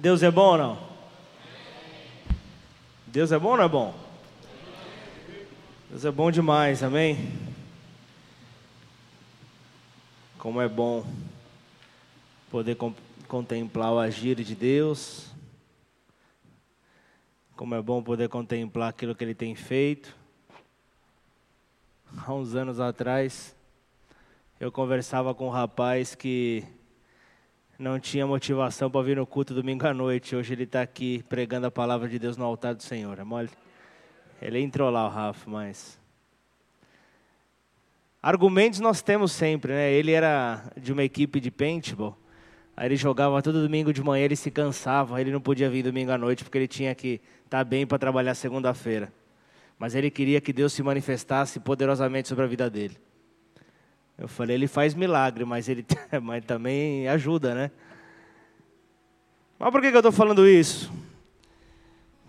Deus é bom ou não? Deus é bom ou não é bom? Deus é bom demais, amém? Como é bom poder contemplar o agir de Deus. Como é bom poder contemplar aquilo que Ele tem feito. Há uns anos atrás, eu conversava com um rapaz que não tinha motivação para vir no culto domingo à noite. Hoje ele está aqui pregando a palavra de Deus no altar do Senhor. É mole? Ele entrou lá, o Rafa, mas. Argumentos nós temos sempre, né? Ele era de uma equipe de paintball. Aí ele jogava todo domingo de manhã, ele se cansava, ele não podia vir domingo à noite porque ele tinha que estar tá bem para trabalhar segunda-feira. Mas ele queria que Deus se manifestasse poderosamente sobre a vida dele. Eu falei, ele faz milagre, mas ele mas também ajuda, né? Mas por que, eu estou falando isso?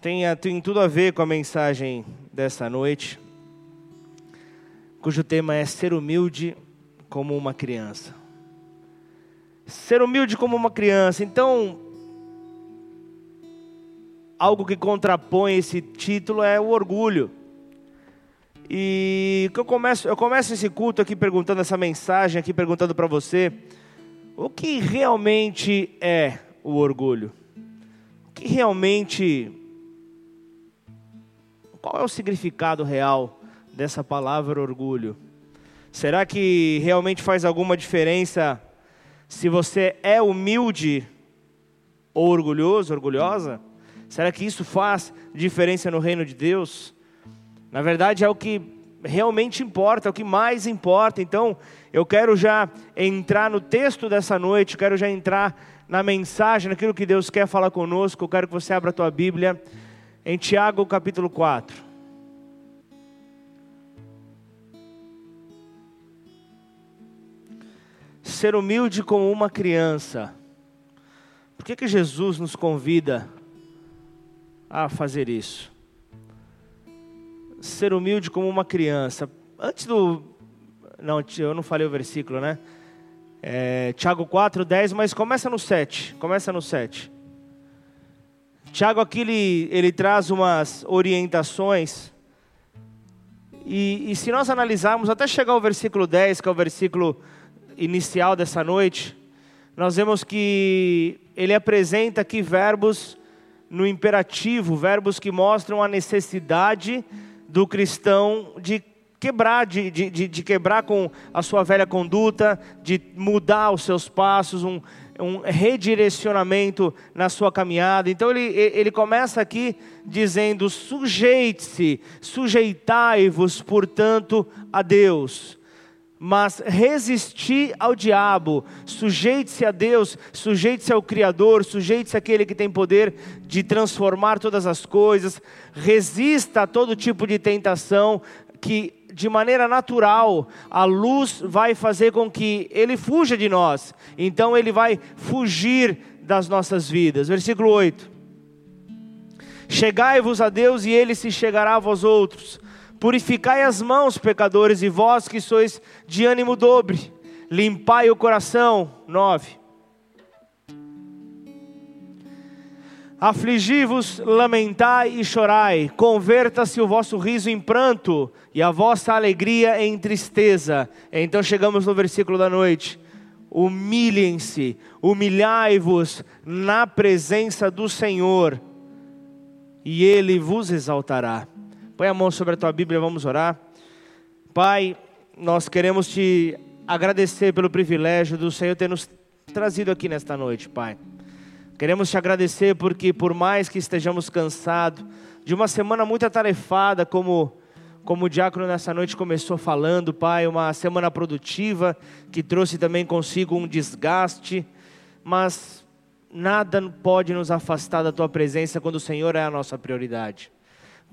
Tem, tem tudo a ver com a mensagem dessa noite, cujo tema é ser humilde como uma criança. Ser humilde como uma criança. Então, algo que contrapõe esse título é o orgulho. E eu começo, eu começo esse culto aqui perguntando essa mensagem aqui perguntando para você o que realmente é o orgulho? O que realmente qual é o significado real dessa palavra orgulho? Será que realmente faz alguma diferença se você é humilde ou orgulhoso, orgulhosa? Será que isso faz diferença no reino de Deus? Na verdade, é o que realmente importa, é o que mais importa. Então, eu quero já entrar no texto dessa noite, quero já entrar na mensagem, naquilo que Deus quer falar conosco. Eu quero que você abra a tua Bíblia em Tiago capítulo 4. Ser humilde como uma criança. Por que, que Jesus nos convida a fazer isso? Ser humilde como uma criança. Antes do. Não, eu não falei o versículo, né? É, Tiago 4, 10, mas começa no 7. Começa no 7. Tiago aqui ele, ele traz umas orientações. E, e se nós analisarmos até chegar ao versículo 10, que é o versículo inicial dessa noite, nós vemos que ele apresenta aqui verbos no imperativo, verbos que mostram a necessidade do cristão de quebrar, de, de, de, quebrar com a sua velha conduta, de mudar os seus passos, um, um redirecionamento na sua caminhada. Então ele, ele começa aqui dizendo: sujeite-se, sujeitai-vos, portanto, a Deus mas resistir ao diabo, sujeite-se a Deus, sujeite-se ao Criador, sujeite-se àquele que tem poder de transformar todas as coisas, resista a todo tipo de tentação, que de maneira natural a luz vai fazer com que ele fuja de nós, então ele vai fugir das nossas vidas. Versículo 8: Chegai-vos a Deus e ele se chegará a vós outros. Purificai as mãos, pecadores, e vós que sois de ânimo dobre, limpai o coração. 9. Afligi-vos, lamentai e chorai, converta-se o vosso riso em pranto e a vossa alegria em tristeza. Então chegamos no versículo da noite. Humilhem-se, humilhai-vos na presença do Senhor, e Ele vos exaltará. Põe a mão sobre a tua Bíblia, vamos orar. Pai, nós queremos te agradecer pelo privilégio do Senhor ter nos trazido aqui nesta noite, Pai. Queremos te agradecer porque, por mais que estejamos cansados de uma semana muito atarefada, como, como o diácono nessa noite começou falando, Pai, uma semana produtiva que trouxe também consigo um desgaste, mas nada pode nos afastar da tua presença quando o Senhor é a nossa prioridade.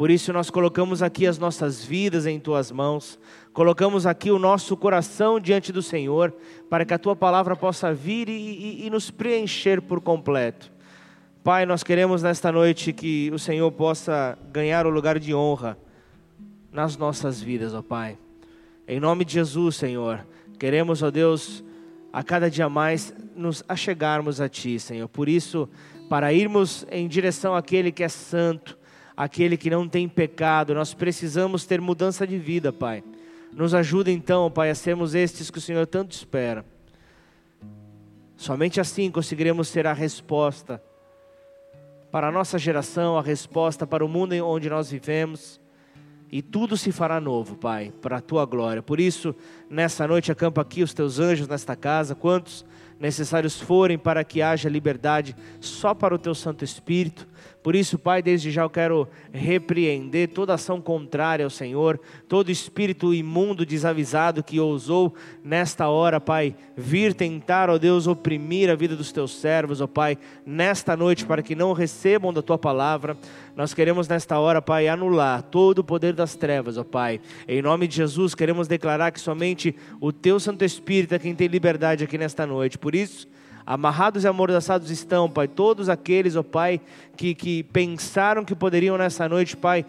Por isso nós colocamos aqui as nossas vidas em tuas mãos, colocamos aqui o nosso coração diante do Senhor, para que a tua palavra possa vir e, e, e nos preencher por completo. Pai, nós queremos nesta noite que o Senhor possa ganhar o lugar de honra nas nossas vidas, ó Pai. Em nome de Jesus, Senhor, queremos, ó Deus, a cada dia mais nos achegarmos a Ti, Senhor. Por isso, para irmos em direção àquele que é santo, aquele que não tem pecado, nós precisamos ter mudança de vida, Pai. Nos ajuda então, Pai, a sermos estes que o Senhor tanto espera. Somente assim conseguiremos ter a resposta para a nossa geração, a resposta para o mundo onde nós vivemos. E tudo se fará novo, Pai, para a tua glória. Por isso, nessa noite, acampa aqui os teus anjos nesta casa. Quantos necessários forem para que haja liberdade só para o teu Santo Espírito. Por isso, Pai, desde já eu quero repreender toda ação contrária ao Senhor, todo espírito imundo, desavisado que ousou nesta hora, Pai, vir tentar, ó Deus, oprimir a vida dos teus servos, ó Pai, nesta noite, para que não recebam da tua palavra. Nós queremos nesta hora, Pai, anular todo o poder das trevas, ó Pai. Em nome de Jesus, queremos declarar que somente o teu Santo Espírito é quem tem liberdade aqui nesta noite. Por isso, Amarrados e amordaçados estão, Pai, todos aqueles, ó Pai, que, que pensaram que poderiam nessa noite, Pai,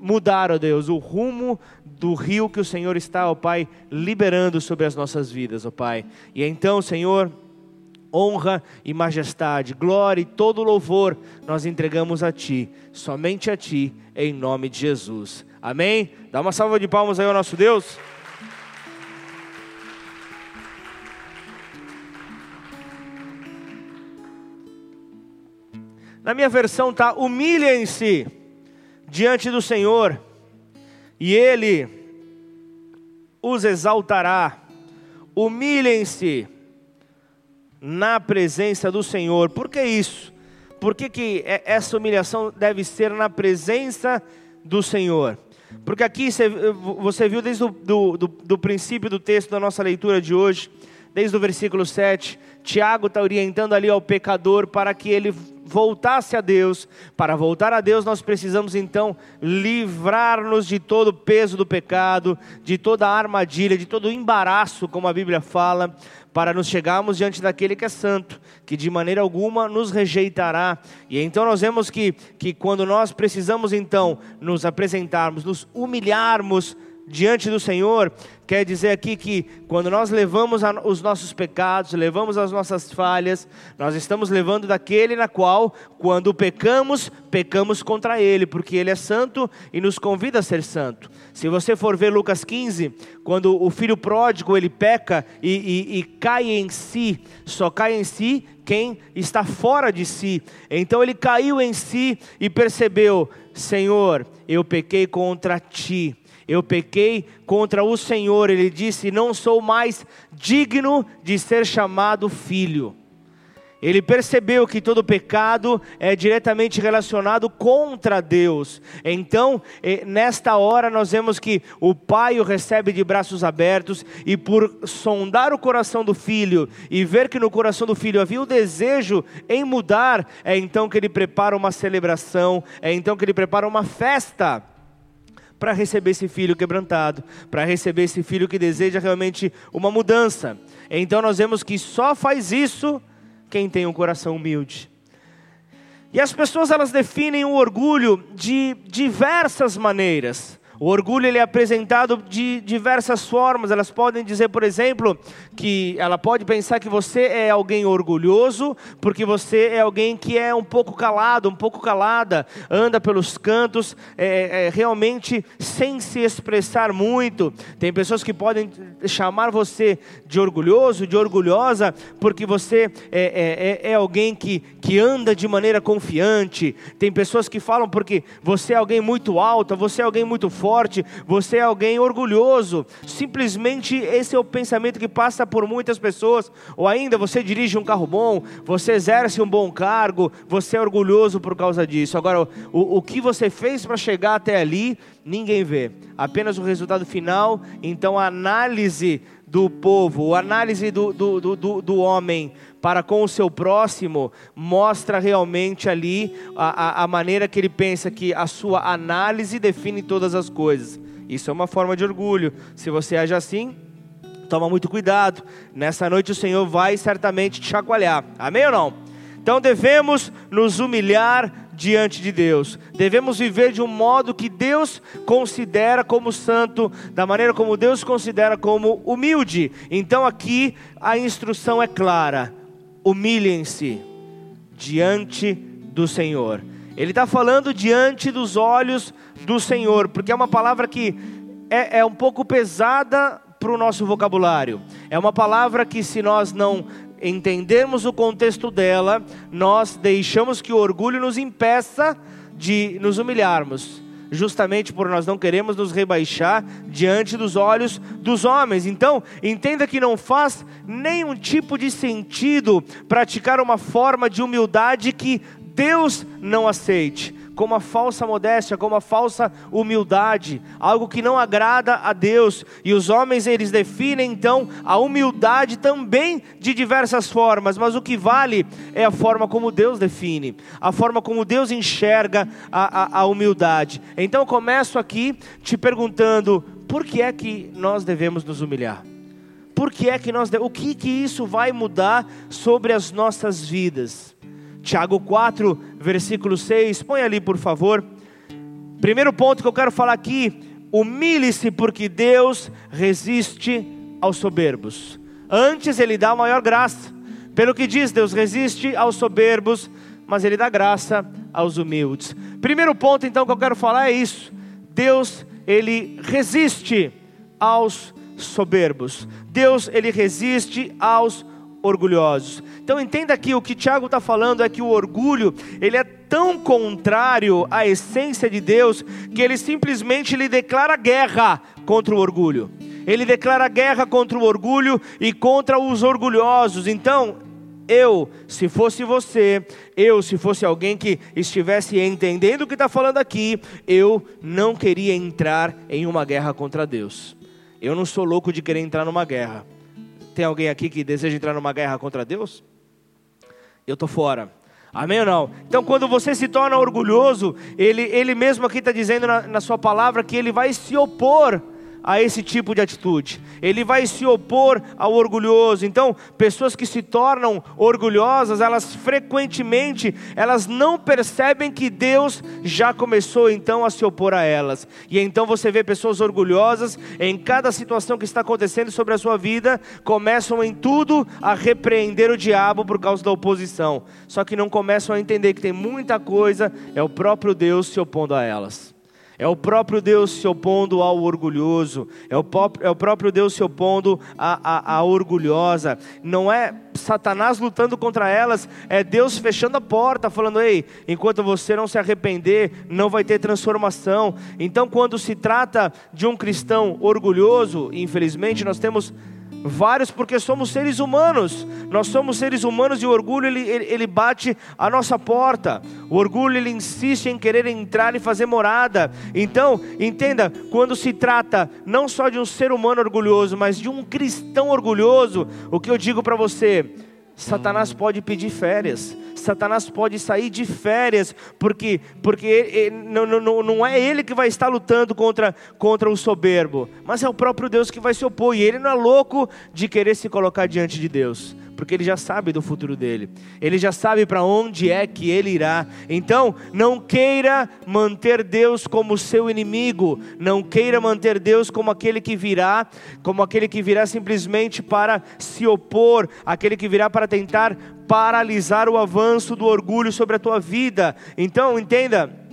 mudar, ó Deus, o rumo do rio que o Senhor está, ó Pai, liberando sobre as nossas vidas, ó Pai. E então, Senhor, honra e majestade, glória e todo louvor nós entregamos a Ti, somente a Ti, em nome de Jesus. Amém? Dá uma salva de palmas aí ao nosso Deus. Na minha versão está: humilhem-se diante do Senhor, e Ele os exaltará. Humilhem-se na presença do Senhor. Por que isso? Por que, que é, essa humilhação deve ser na presença do Senhor? Porque aqui você viu desde o do, do, do princípio do texto da nossa leitura de hoje, desde o versículo 7, Tiago está orientando ali ao pecador para que ele voltasse a Deus. Para voltar a Deus, nós precisamos então livrar-nos de todo o peso do pecado, de toda a armadilha, de todo o embaraço, como a Bíblia fala, para nos chegarmos diante daquele que é santo, que de maneira alguma nos rejeitará. E então nós vemos que, que quando nós precisamos então nos apresentarmos, nos humilharmos diante do Senhor, quer dizer aqui que quando nós levamos os nossos pecados, levamos as nossas falhas, nós estamos levando daquele na qual, quando pecamos, pecamos contra Ele, porque Ele é santo e nos convida a ser santo. Se você for ver Lucas 15, quando o filho pródigo ele peca e, e, e cai em si, só cai em si quem está fora de si. Então ele caiu em si e percebeu: Senhor, eu pequei contra ti eu pequei contra o Senhor. Ele disse: Não sou mais digno de ser chamado filho. Ele percebeu que todo pecado é diretamente relacionado contra Deus. Então, nesta hora, nós vemos que o pai o recebe de braços abertos, e por sondar o coração do filho e ver que no coração do filho havia o desejo em mudar, é então que ele prepara uma celebração, é então que ele prepara uma festa para receber esse filho quebrantado, para receber esse filho que deseja realmente uma mudança. Então nós vemos que só faz isso quem tem um coração humilde. E as pessoas elas definem o orgulho de diversas maneiras. O orgulho ele é apresentado de diversas formas. Elas podem dizer, por exemplo, que ela pode pensar que você é alguém orgulhoso, porque você é alguém que é um pouco calado, um pouco calada, anda pelos cantos, é, é, realmente sem se expressar muito. Tem pessoas que podem chamar você de orgulhoso, de orgulhosa, porque você é, é, é, é alguém que, que anda de maneira confiante. Tem pessoas que falam porque você é alguém muito alto, você é alguém muito forte forte, você é alguém orgulhoso. Simplesmente esse é o pensamento que passa por muitas pessoas. Ou ainda você dirige um carro bom, você exerce um bom cargo, você é orgulhoso por causa disso. Agora, o, o que você fez para chegar até ali, ninguém vê. Apenas o resultado final. Então, a análise do povo, a análise do, do, do, do, homem para com o seu próximo, mostra realmente ali a, a, a maneira que ele pensa que a sua análise define todas as coisas. Isso é uma forma de orgulho. Se você age assim, toma muito cuidado. Nessa noite o Senhor vai certamente te chacoalhar. Amém ou não? Então devemos nos humilhar diante de Deus. Devemos viver de um modo que Deus considera como santo, da maneira como Deus considera como humilde. Então aqui a instrução é clara: humilhem-se diante do Senhor. Ele está falando diante dos olhos do Senhor, porque é uma palavra que é, é um pouco pesada para o nosso vocabulário. É uma palavra que, se nós não entendermos o contexto dela, nós deixamos que o orgulho nos impeça de nos humilharmos, justamente por nós não queremos nos rebaixar diante dos olhos dos homens. Então, entenda que não faz nenhum tipo de sentido praticar uma forma de humildade que Deus não aceite com uma falsa modéstia, com uma falsa humildade, algo que não agrada a Deus. E os homens eles definem então a humildade também de diversas formas, mas o que vale é a forma como Deus define, a forma como Deus enxerga a, a, a humildade. Então eu começo aqui te perguntando: por que é que nós devemos nos humilhar? Por que é que nós, o que que isso vai mudar sobre as nossas vidas? Tiago 4, versículo 6, põe ali por favor. Primeiro ponto que eu quero falar aqui: humilhe-se, porque Deus resiste aos soberbos. Antes ele dá maior graça. Pelo que diz, Deus resiste aos soberbos, mas ele dá graça aos humildes. Primeiro ponto então que eu quero falar é isso. Deus, ele resiste aos soberbos. Deus, ele resiste aos orgulhosos. Então entenda que o que Tiago está falando é que o orgulho ele é tão contrário à essência de Deus que ele simplesmente lhe declara guerra contra o orgulho. Ele declara guerra contra o orgulho e contra os orgulhosos. Então eu, se fosse você, eu, se fosse alguém que estivesse entendendo o que está falando aqui, eu não queria entrar em uma guerra contra Deus. Eu não sou louco de querer entrar numa guerra. Tem alguém aqui que deseja entrar numa guerra contra Deus? Eu estou fora. Amém ou não? Então, quando você se torna orgulhoso, ele, ele mesmo aqui está dizendo na, na sua palavra que ele vai se opor a esse tipo de atitude. Ele vai se opor ao orgulhoso. Então, pessoas que se tornam orgulhosas, elas frequentemente, elas não percebem que Deus já começou então a se opor a elas. E então você vê pessoas orgulhosas em cada situação que está acontecendo sobre a sua vida, começam em tudo a repreender o diabo por causa da oposição. Só que não começam a entender que tem muita coisa, é o próprio Deus se opondo a elas. É o próprio Deus se opondo ao orgulhoso, é o, é o próprio Deus se opondo à, à, à orgulhosa. Não é Satanás lutando contra elas, é Deus fechando a porta, falando: ei, enquanto você não se arrepender, não vai ter transformação. Então, quando se trata de um cristão orgulhoso, infelizmente nós temos Vários, porque somos seres humanos. Nós somos seres humanos e o orgulho ele, ele, bate a nossa porta. O orgulho ele insiste em querer entrar e fazer morada. Então, entenda, quando se trata não só de um ser humano orgulhoso, mas de um cristão orgulhoso, o que eu digo para você? Satanás pode pedir férias, Satanás pode sair de férias, porque, porque ele, não, não, não é ele que vai estar lutando contra, contra o soberbo, mas é o próprio Deus que vai se opor, e ele não é louco de querer se colocar diante de Deus porque ele já sabe do futuro dele, ele já sabe para onde é que ele irá. Então, não queira manter Deus como seu inimigo, não queira manter Deus como aquele que virá, como aquele que virá simplesmente para se opor, aquele que virá para tentar paralisar o avanço do orgulho sobre a tua vida. Então, entenda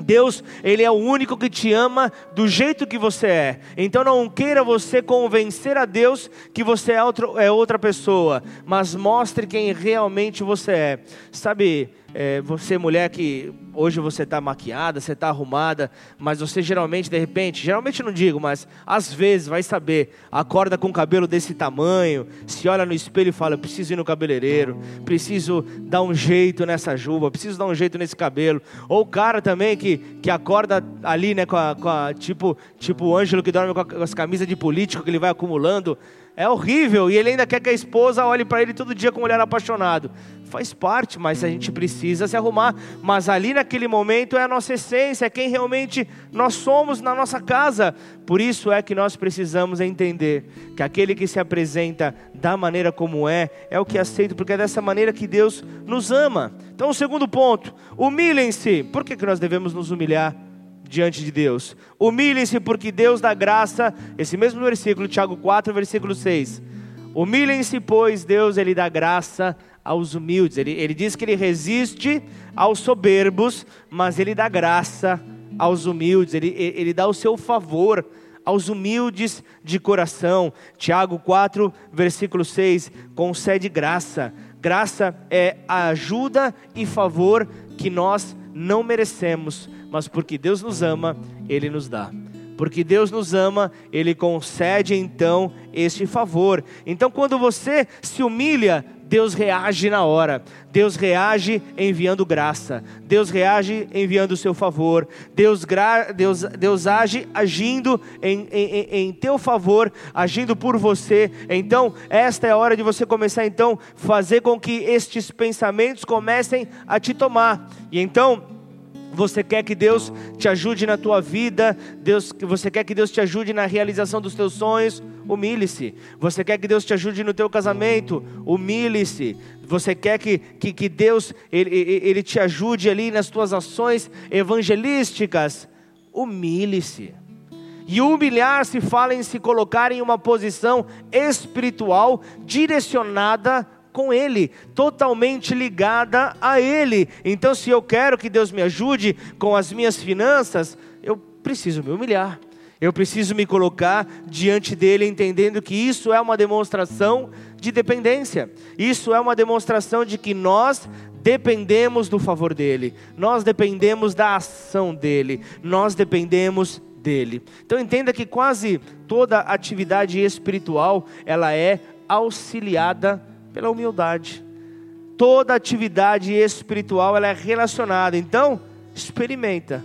Deus, Ele é o único que te ama do jeito que você é. Então não queira você convencer a Deus que você é, outro, é outra pessoa, mas mostre quem realmente você é. Sabe, é, você mulher que hoje você está maquiada, você está arrumada, mas você geralmente, de repente, geralmente não digo, mas às vezes vai saber, acorda com o cabelo desse tamanho, se olha no espelho e fala, preciso ir no cabeleireiro, preciso dar um jeito nessa juba, preciso dar um jeito nesse cabelo. Ou o cara também que, que acorda ali, né, com a, com a tipo, tipo o Ângelo que dorme com, a, com as camisas de político que ele vai acumulando, É horrível. E ele ainda quer que a esposa olhe para ele todo dia com um olhar apaixonado. Faz parte, mas a gente precisa se arrumar. Mas ali naquele momento é a nossa essência, é quem realmente nós somos na nossa casa. Por isso é que nós precisamos entender que aquele que se apresenta da maneira como é, é o que é aceito, porque é dessa maneira que Deus nos ama. Então, o segundo ponto: humilhem-se. Por que, que nós devemos nos humilhar? Diante de Deus. Humilhem-se, porque Deus dá graça. Esse mesmo versículo, Tiago 4, versículo 6. Humilhem-se, pois Deus ele dá graça aos humildes. Ele, ele diz que ele resiste aos soberbos, mas ele dá graça aos humildes. Ele, ele dá o seu favor aos humildes de coração. Tiago 4, versículo 6. Concede graça. Graça é a ajuda e favor que nós não merecemos mas porque Deus nos ama, Ele nos dá. Porque Deus nos ama, Ele concede então este favor. Então, quando você se humilha, Deus reage na hora. Deus reage enviando graça. Deus reage enviando o seu favor. Deus, gra... Deus, Deus age agindo em, em, em teu favor, agindo por você. Então, esta é a hora de você começar então fazer com que estes pensamentos comecem a te tomar. E então, você quer que Deus te ajude na tua vida, Deus, você quer que Deus te ajude na realização dos teus sonhos, humilhe-se. Você quer que Deus te ajude no teu casamento, humilhe-se. Você quer que, que, que Deus ele, ele te ajude ali nas tuas ações evangelísticas, humilhe-se. E humilhar-se fala em se colocar em uma posição espiritual direcionada com Ele, totalmente ligada a Ele. Então, se eu quero que Deus me ajude com as minhas finanças, eu preciso me humilhar. Eu preciso me colocar diante dele, entendendo que isso é uma demonstração de dependência. Isso é uma demonstração de que nós dependemos do favor dele, nós dependemos da ação dele, nós dependemos dele. Então entenda que quase toda atividade espiritual, ela é auxiliada pela humildade. Toda atividade espiritual ela é relacionada. Então, experimenta.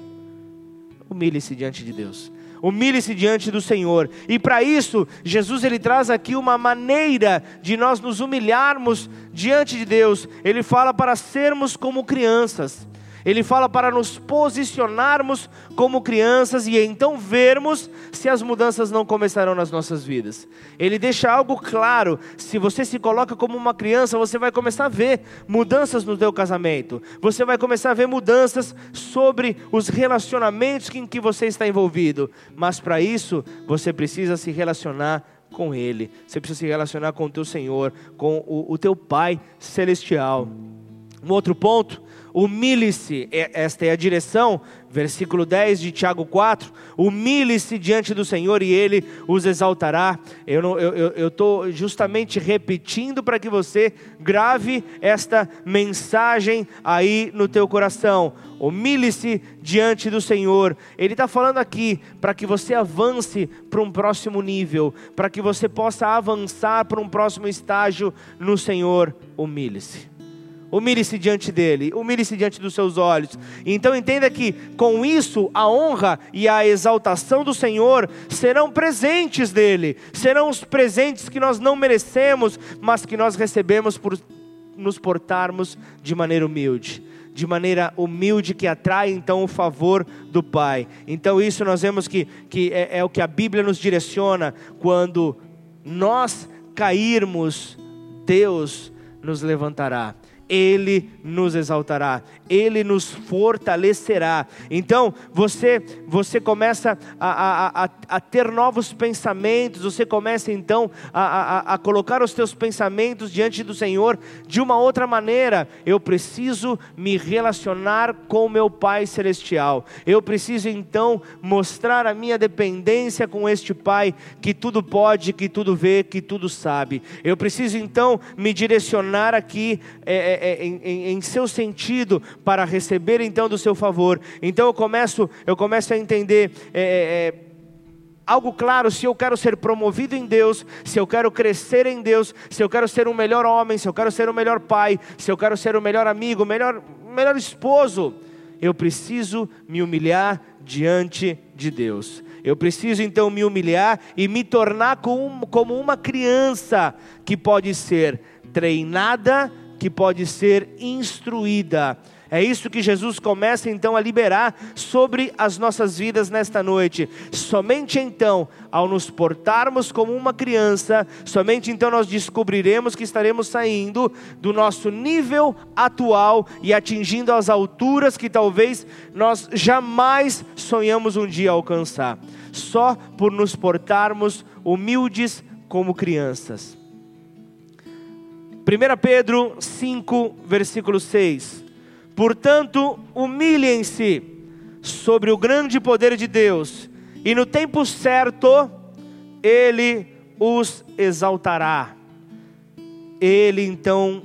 Humilhe-se diante de Deus. Humilhe-se diante do Senhor. E para isso, Jesus ele traz aqui uma maneira de nós nos humilharmos diante de Deus. Ele fala para sermos como crianças. Ele fala para nos posicionarmos como crianças e então vermos se as mudanças não começarão nas nossas vidas. Ele deixa algo claro: se você se coloca como uma criança, você vai começar a ver mudanças no teu casamento, você vai começar a ver mudanças sobre os relacionamentos em que você está envolvido. Mas para isso, você precisa se relacionar com Ele, você precisa se relacionar com o teu Senhor, com o, o teu Pai Celestial. Um outro ponto humilhe-se, esta é a direção, versículo 10 de Tiago 4, humilhe-se diante do Senhor e Ele os exaltará. Eu estou justamente repetindo para que você grave esta mensagem aí no teu coração. Humilhe-se diante do Senhor. Ele está falando aqui para que você avance para um próximo nível, para que você possa avançar para um próximo estágio no Senhor. Humilhe-se. Humilhe-se diante dele, humilhe-se diante dos seus olhos. Então entenda que com isso a honra e a exaltação do Senhor serão presentes dele, serão os presentes que nós não merecemos, mas que nós recebemos por nos portarmos de maneira humilde de maneira humilde que atrai então o favor do Pai. Então isso nós vemos que, que é, é o que a Bíblia nos direciona quando nós cairmos, Deus nos levantará. Ele nos exaltará, Ele nos fortalecerá. Então você você começa a, a, a, a ter novos pensamentos, você começa então a, a colocar os teus pensamentos diante do Senhor de uma outra maneira. Eu preciso me relacionar com meu Pai Celestial, eu preciso então mostrar a minha dependência com este Pai que tudo pode, que tudo vê, que tudo sabe. Eu preciso então me direcionar aqui. É, é, é, em, em, seu sentido para receber então do seu favor. Então eu começo, eu começo a entender. É, é, algo claro, se eu quero ser promovido em Deus, se eu quero crescer em Deus, se eu quero ser um melhor homem, se eu quero ser um melhor pai, se eu quero ser um melhor amigo, melhor, melhor esposo, eu preciso me humilhar diante de Deus. Eu preciso então me humilhar e me tornar como uma criança que pode ser treinada, que pode ser instruída. É isso que Jesus começa então a liberar sobre as nossas vidas nesta noite. Somente então, ao nos portarmos como uma criança, somente então nós descobriremos que estaremos saindo do nosso nível atual e atingindo as alturas que talvez nós jamais sonhamos um dia alcançar. Só por nos portarmos humildes como crianças. 1 Pedro 5, versículo 6. Portanto, humilhem-se sobre o grande poder de Deus, e no tempo certo, Ele os exaltará. Ele então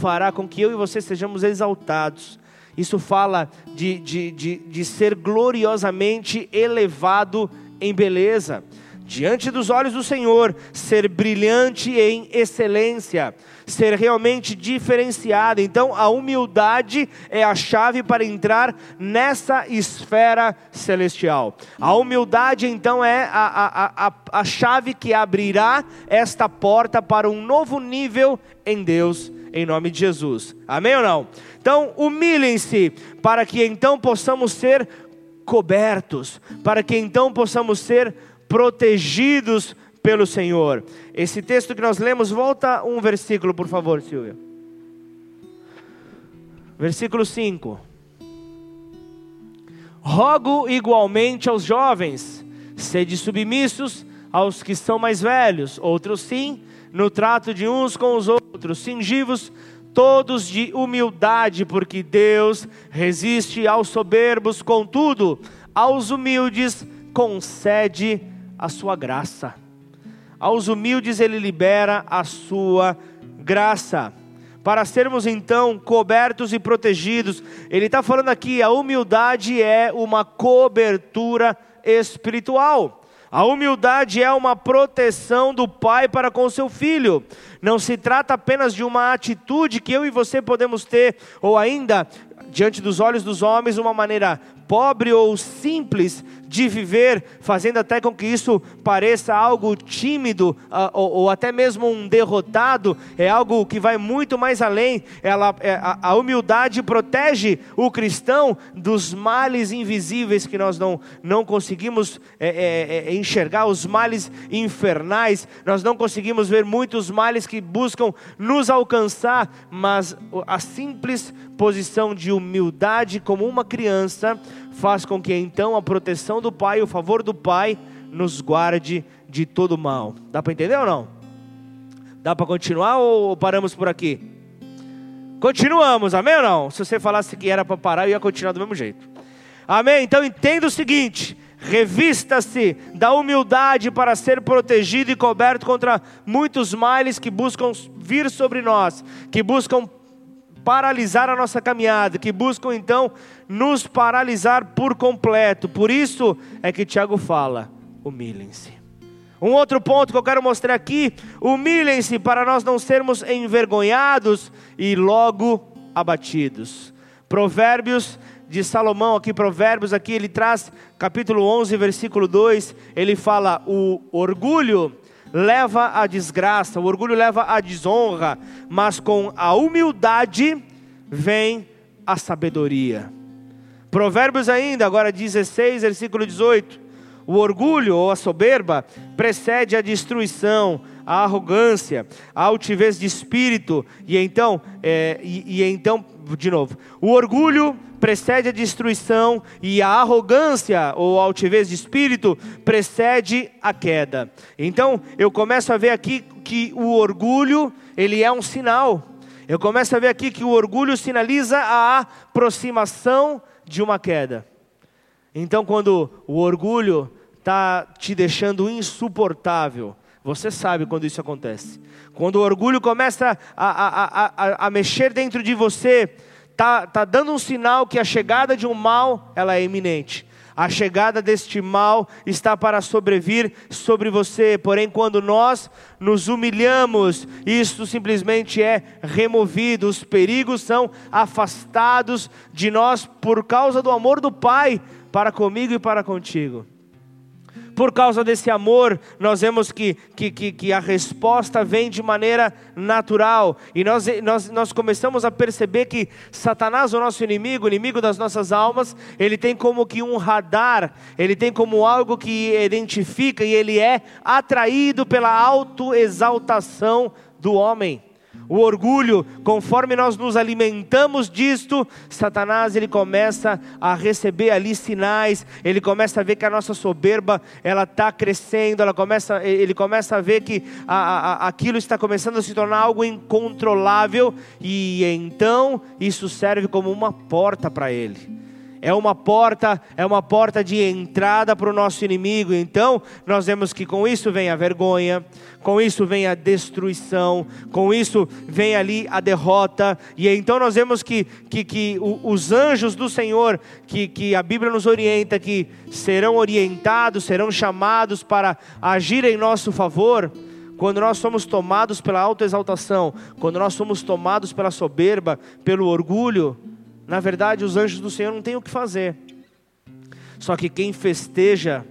fará com que eu e você sejamos exaltados. Isso fala de, de, de, de ser gloriosamente elevado em beleza diante dos olhos do Senhor, ser brilhante em excelência, ser realmente diferenciado. Então, a humildade é a chave para entrar nessa esfera celestial. A humildade, então, é a, a, a, a chave que abrirá esta porta para um novo nível em Deus, em nome de Jesus. Amém ou não? Então, humilhem-se para que então possamos ser cobertos, para que então possamos ser protegidos pelo Senhor. Esse texto que nós lemos, volta um versículo, por favor, Silvia. Versículo 5. Rogo igualmente aos jovens, sede submissos aos que são mais velhos, outros sim, no trato de uns com os outros, singivos todos de humildade, porque Deus resiste aos soberbos, contudo, aos humildes concede a sua graça. Aos humildes ele libera a sua graça. Para sermos então cobertos e protegidos, ele está falando aqui: a humildade é uma cobertura espiritual. A humildade é uma proteção do pai para com seu filho. Não se trata apenas de uma atitude que eu e você podemos ter, ou ainda, diante dos olhos dos homens, uma maneira pobre ou simples de viver, fazendo até com que isso pareça algo tímido uh, ou, ou, até mesmo um derrotado, é algo que vai muito mais além. Ela, é, a, a, humildade protege o cristão dos males invisíveis que nós não, não conseguimos é, é, é enxergar, os males infernais. Nós não conseguimos ver muitos males que buscam nos alcançar, mas a simples posição de humildade como uma criança faz com que então a proteção do Pai, o favor do Pai, nos guarde de todo mal. Dá para entender ou não? Dá para continuar ou paramos por aqui? Continuamos, amém ou não? Se você falasse que era para parar, eu ia continuar do mesmo jeito. Amém? Então entenda o seguinte: revista-se da humildade para ser protegido e coberto contra muitos males que buscam vir sobre nós, que buscam paralisar a nossa caminhada, que buscam então nos paralisar por completo. Por isso é que Tiago fala: humilhem-se. Um outro ponto que eu quero mostrar aqui: humilhem-se para nós não sermos envergonhados e logo abatidos. Provérbios de Salomão, aqui, Provérbios, aqui ele traz, capítulo 11, versículo 2, ele fala: o orgulho leva à desgraça, o orgulho leva à desonra, mas com a humildade vem a sabedoria. Provérbios ainda, agora 16, versículo 18. O orgulho ou a soberba precede a destruição, a arrogância, a altivez de espírito, e então, é, e, e então, de novo, o orgulho precede a destruição e a arrogância ou altivez de espírito precede a queda. Então, eu começo a ver aqui que o orgulho, ele é um sinal. Eu começo a ver aqui que o orgulho sinaliza a aproximação de uma queda. Então, quando o orgulho está te deixando insuportável, você sabe quando isso acontece. Quando o orgulho começa a, a, a, a, mexer dentro de você, está tá dando um sinal que a chegada de um mal ela é iminente. A chegada deste mal está para sobrevir sobre você. Porém, quando nós nos humilhamos, isso simplesmente é removido. Os perigos são afastados de nós por causa do amor do Pai para comigo e para contigo. Por causa desse amor, nós vemos que, que, que, que, a resposta vem de maneira natural. E nós, nós, nós começamos a perceber que Satanás, o nosso inimigo, o inimigo das nossas almas, ele tem como que um radar, ele tem como algo que identifica e ele é atraído pela autoexaltação do homem. O orgulho, conforme nós nos alimentamos disto, Satanás ele começa a receber ali sinais, ele começa a ver que a nossa soberba ela está crescendo, ela começa, ele começa a ver que a, a, aquilo está começando a se tornar algo incontrolável e então isso serve como uma porta para ele é uma porta, é uma porta de entrada para o nosso inimigo. Então, nós vemos que com isso vem a vergonha, com isso vem a destruição, com isso vem ali a derrota. E então nós vemos que, que, que os anjos do Senhor, que, que a Bíblia nos orienta, que serão orientados, serão chamados para agir em nosso favor quando nós somos tomados pela autoexaltação, quando nós somos tomados pela soberba, pelo orgulho, na verdade, os anjos do Senhor não têm o que fazer. Só que quem festeja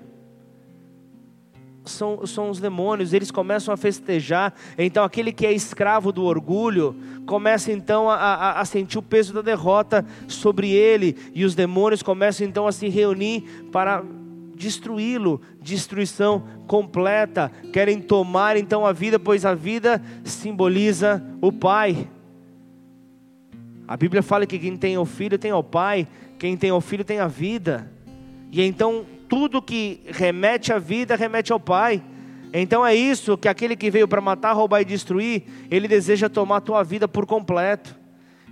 são, são os demônios, eles começam a festejar. Então, aquele que é escravo do orgulho começa então a, a, a, sentir o peso da derrota sobre ele, e os demônios começam então a se reunir para destruí-lo, destruição completa. Querem tomar então a vida, pois a vida simboliza o Pai. A Bíblia fala que quem tem o filho tem o pai, quem tem o filho tem a vida. E então tudo que remete à vida remete ao pai. Então é isso que aquele que veio para matar, roubar e destruir, ele deseja tomar a tua vida por completo.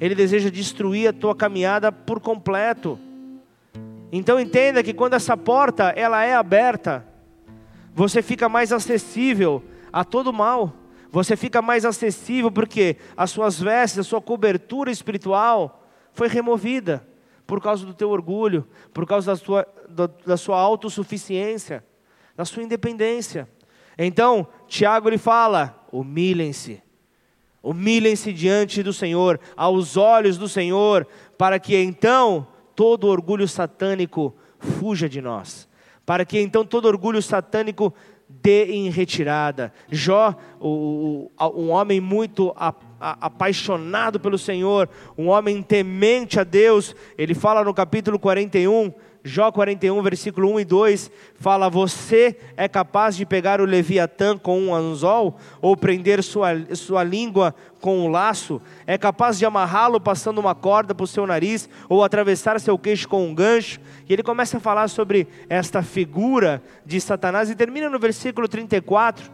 Ele deseja destruir a tua caminhada por completo. Então entenda que quando essa porta ela é aberta, você fica mais acessível a todo mal. Você fica mais acessível porque as suas vestes, a sua cobertura espiritual foi removida por causa do teu orgulho, por causa da sua, da sua autossuficiência, da sua independência. Então, Tiago ele fala: humilhem-se, humilhem-se diante do Senhor, aos olhos do Senhor, para que então todo orgulho satânico fuja de nós, para que então todo orgulho satânico dê em retirada. Jó, um homem muito apaixonado pelo Senhor, um homem temente a Deus, ele fala no capítulo 41 Jó 41, versículo 1 e 2 fala: Você é capaz de pegar o Leviatã com um anzol, ou prender sua, sua língua com um laço? É capaz de amarrá-lo passando uma corda para o seu nariz, ou atravessar seu queixo com um gancho? E ele começa a falar sobre esta figura de Satanás, e termina no versículo 34,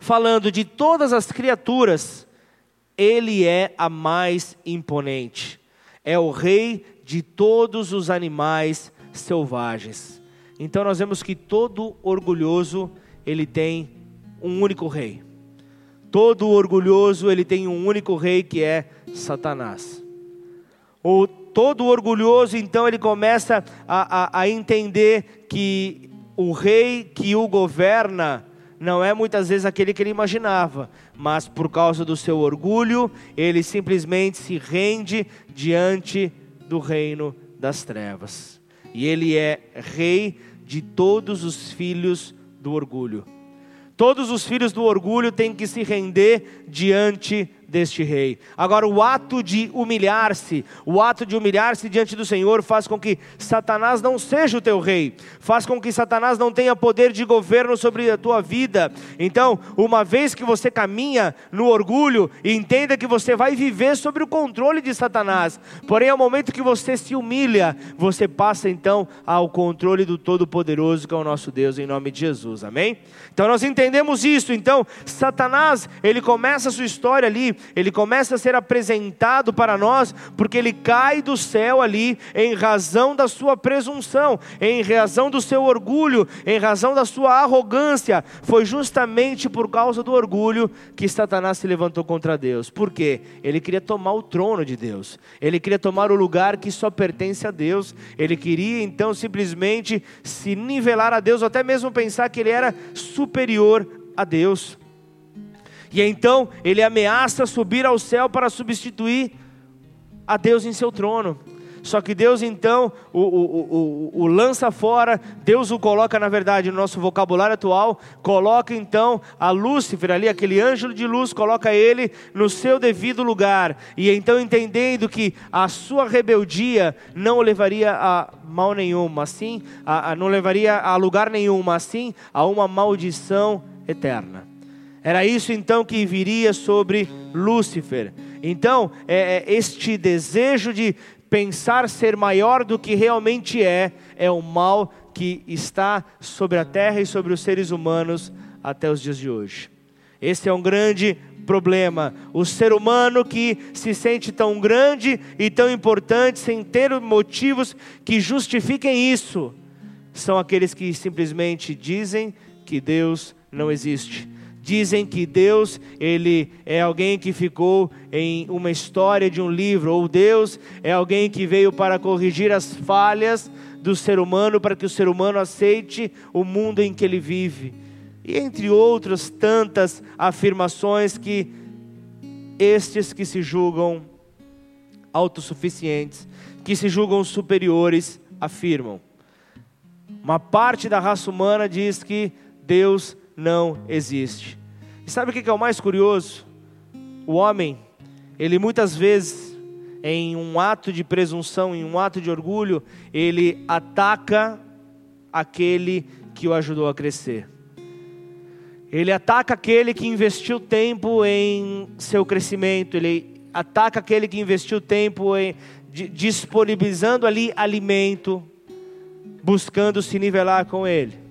falando de todas as criaturas, ele é a mais imponente, é o rei de todos os animais selvagens. Então nós vemos que todo orgulhoso ele tem um único rei. Todo orgulhoso ele tem um único rei que é Satanás. O todo orgulhoso então ele começa a, a, a entender que o rei que o governa não é muitas vezes aquele que ele imaginava, mas por causa do seu orgulho, ele simplesmente se rende diante do reino das trevas. E ele é rei de todos os filhos do orgulho. Todos os filhos do orgulho têm que se render diante deste rei. Agora, o ato de humilhar-se, o ato de humilhar-se diante do Senhor faz com que Satanás não seja o teu rei, faz com que Satanás não tenha poder de governo sobre a tua vida. Então, uma vez que você caminha no orgulho, entenda que você vai viver sobre o controle de Satanás. Porém, ao momento que você se humilha, você passa então ao controle do Todo-Poderoso, que é o nosso Deus, em nome de Jesus. Amém? Então, nós entendemos isso. Então, Satanás, ele começa a sua história ali ele começa a ser apresentado para nós, porque ele cai do céu ali em razão da sua presunção, em razão do seu orgulho, em razão da sua arrogância. Foi justamente por causa do orgulho que Satanás se levantou contra Deus. Por quê? Ele queria tomar o trono de Deus, ele queria tomar o lugar que só pertence a Deus, ele queria então simplesmente se nivelar a Deus, ou até mesmo pensar que ele era superior a Deus. E então ele ameaça subir ao céu para substituir a Deus em seu trono. Só que Deus então o, o, o, o, lança fora, Deus o coloca, na verdade, no nosso vocabulário atual, coloca então a Lúcifer ali, aquele anjo de luz, coloca ele no seu devido lugar. E então entendendo que a sua rebeldia não o levaria a mal nenhum, mas sim, a, a, não levaria a lugar nenhum, mas sim a uma maldição eterna. Era isso então que viria sobre Lúcifer. Então, é, é, este desejo de pensar ser maior do que realmente é, é o mal que está sobre a terra e sobre os seres humanos até os dias de hoje. Esse é um grande problema. O ser humano que se sente tão grande e tão importante sem ter motivos que justifiquem isso, são aqueles que simplesmente dizem que Deus não existe Dizem que Deus, ele é alguém que ficou em uma história de um livro, ou Deus é alguém que veio para corrigir as falhas do ser humano, para que o ser humano aceite o mundo em que ele vive. E entre outras tantas afirmações que estes que se julgam autossuficientes, que se julgam superiores, afirmam. Uma parte da raça humana diz que Deus não existe. E sabe o que é o mais curioso? O homem, ele muitas vezes, em um ato de presunção, em um ato de orgulho, ele ataca aquele que o ajudou a crescer. Ele ataca aquele que investiu tempo em seu crescimento, ele ataca aquele que investiu tempo em disponibilizando ali alimento, buscando se nivelar com ele.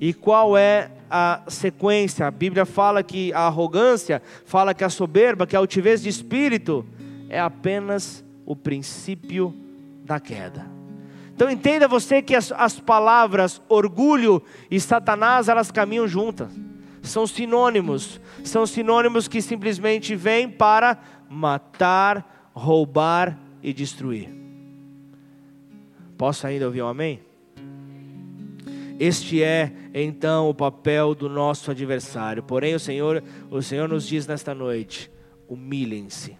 E qual é a sequência? A Bíblia fala que a arrogância, fala que a soberba, que a altivez de espírito é apenas o princípio da queda. Então entenda você que as, as palavras orgulho e Satanás elas caminham juntas. São sinônimos, são sinônimos que simplesmente vêm para matar, roubar e destruir. Posso ainda ouvir um amém? Este é então o papel do nosso adversário. Porém, o Senhor, o Senhor nos diz nesta noite: humilhem-se.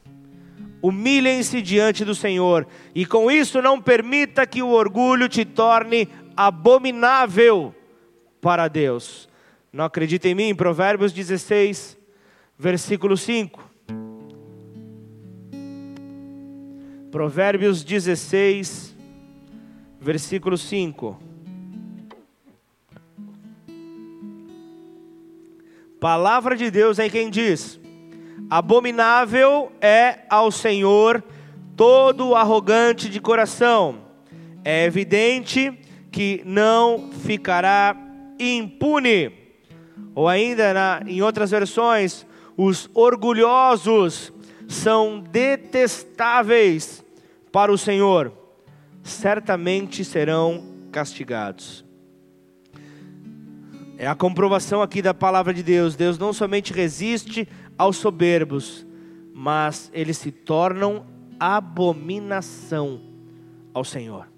Humilhem-se diante do Senhor, e com isso não permita que o orgulho te torne abominável para Deus. Não acredita em mim? Provérbios 16, versículo 5. Provérbios 16, versículo 5. Palavra de Deus é quem diz: Abominável é ao Senhor todo arrogante de coração. É evidente que não ficará impune. Ou ainda na, em outras versões, os orgulhosos são detestáveis para o Senhor, certamente serão castigados. É a comprovação aqui da palavra de Deus. Deus não somente resiste aos soberbos, mas eles se tornam abominação ao Senhor.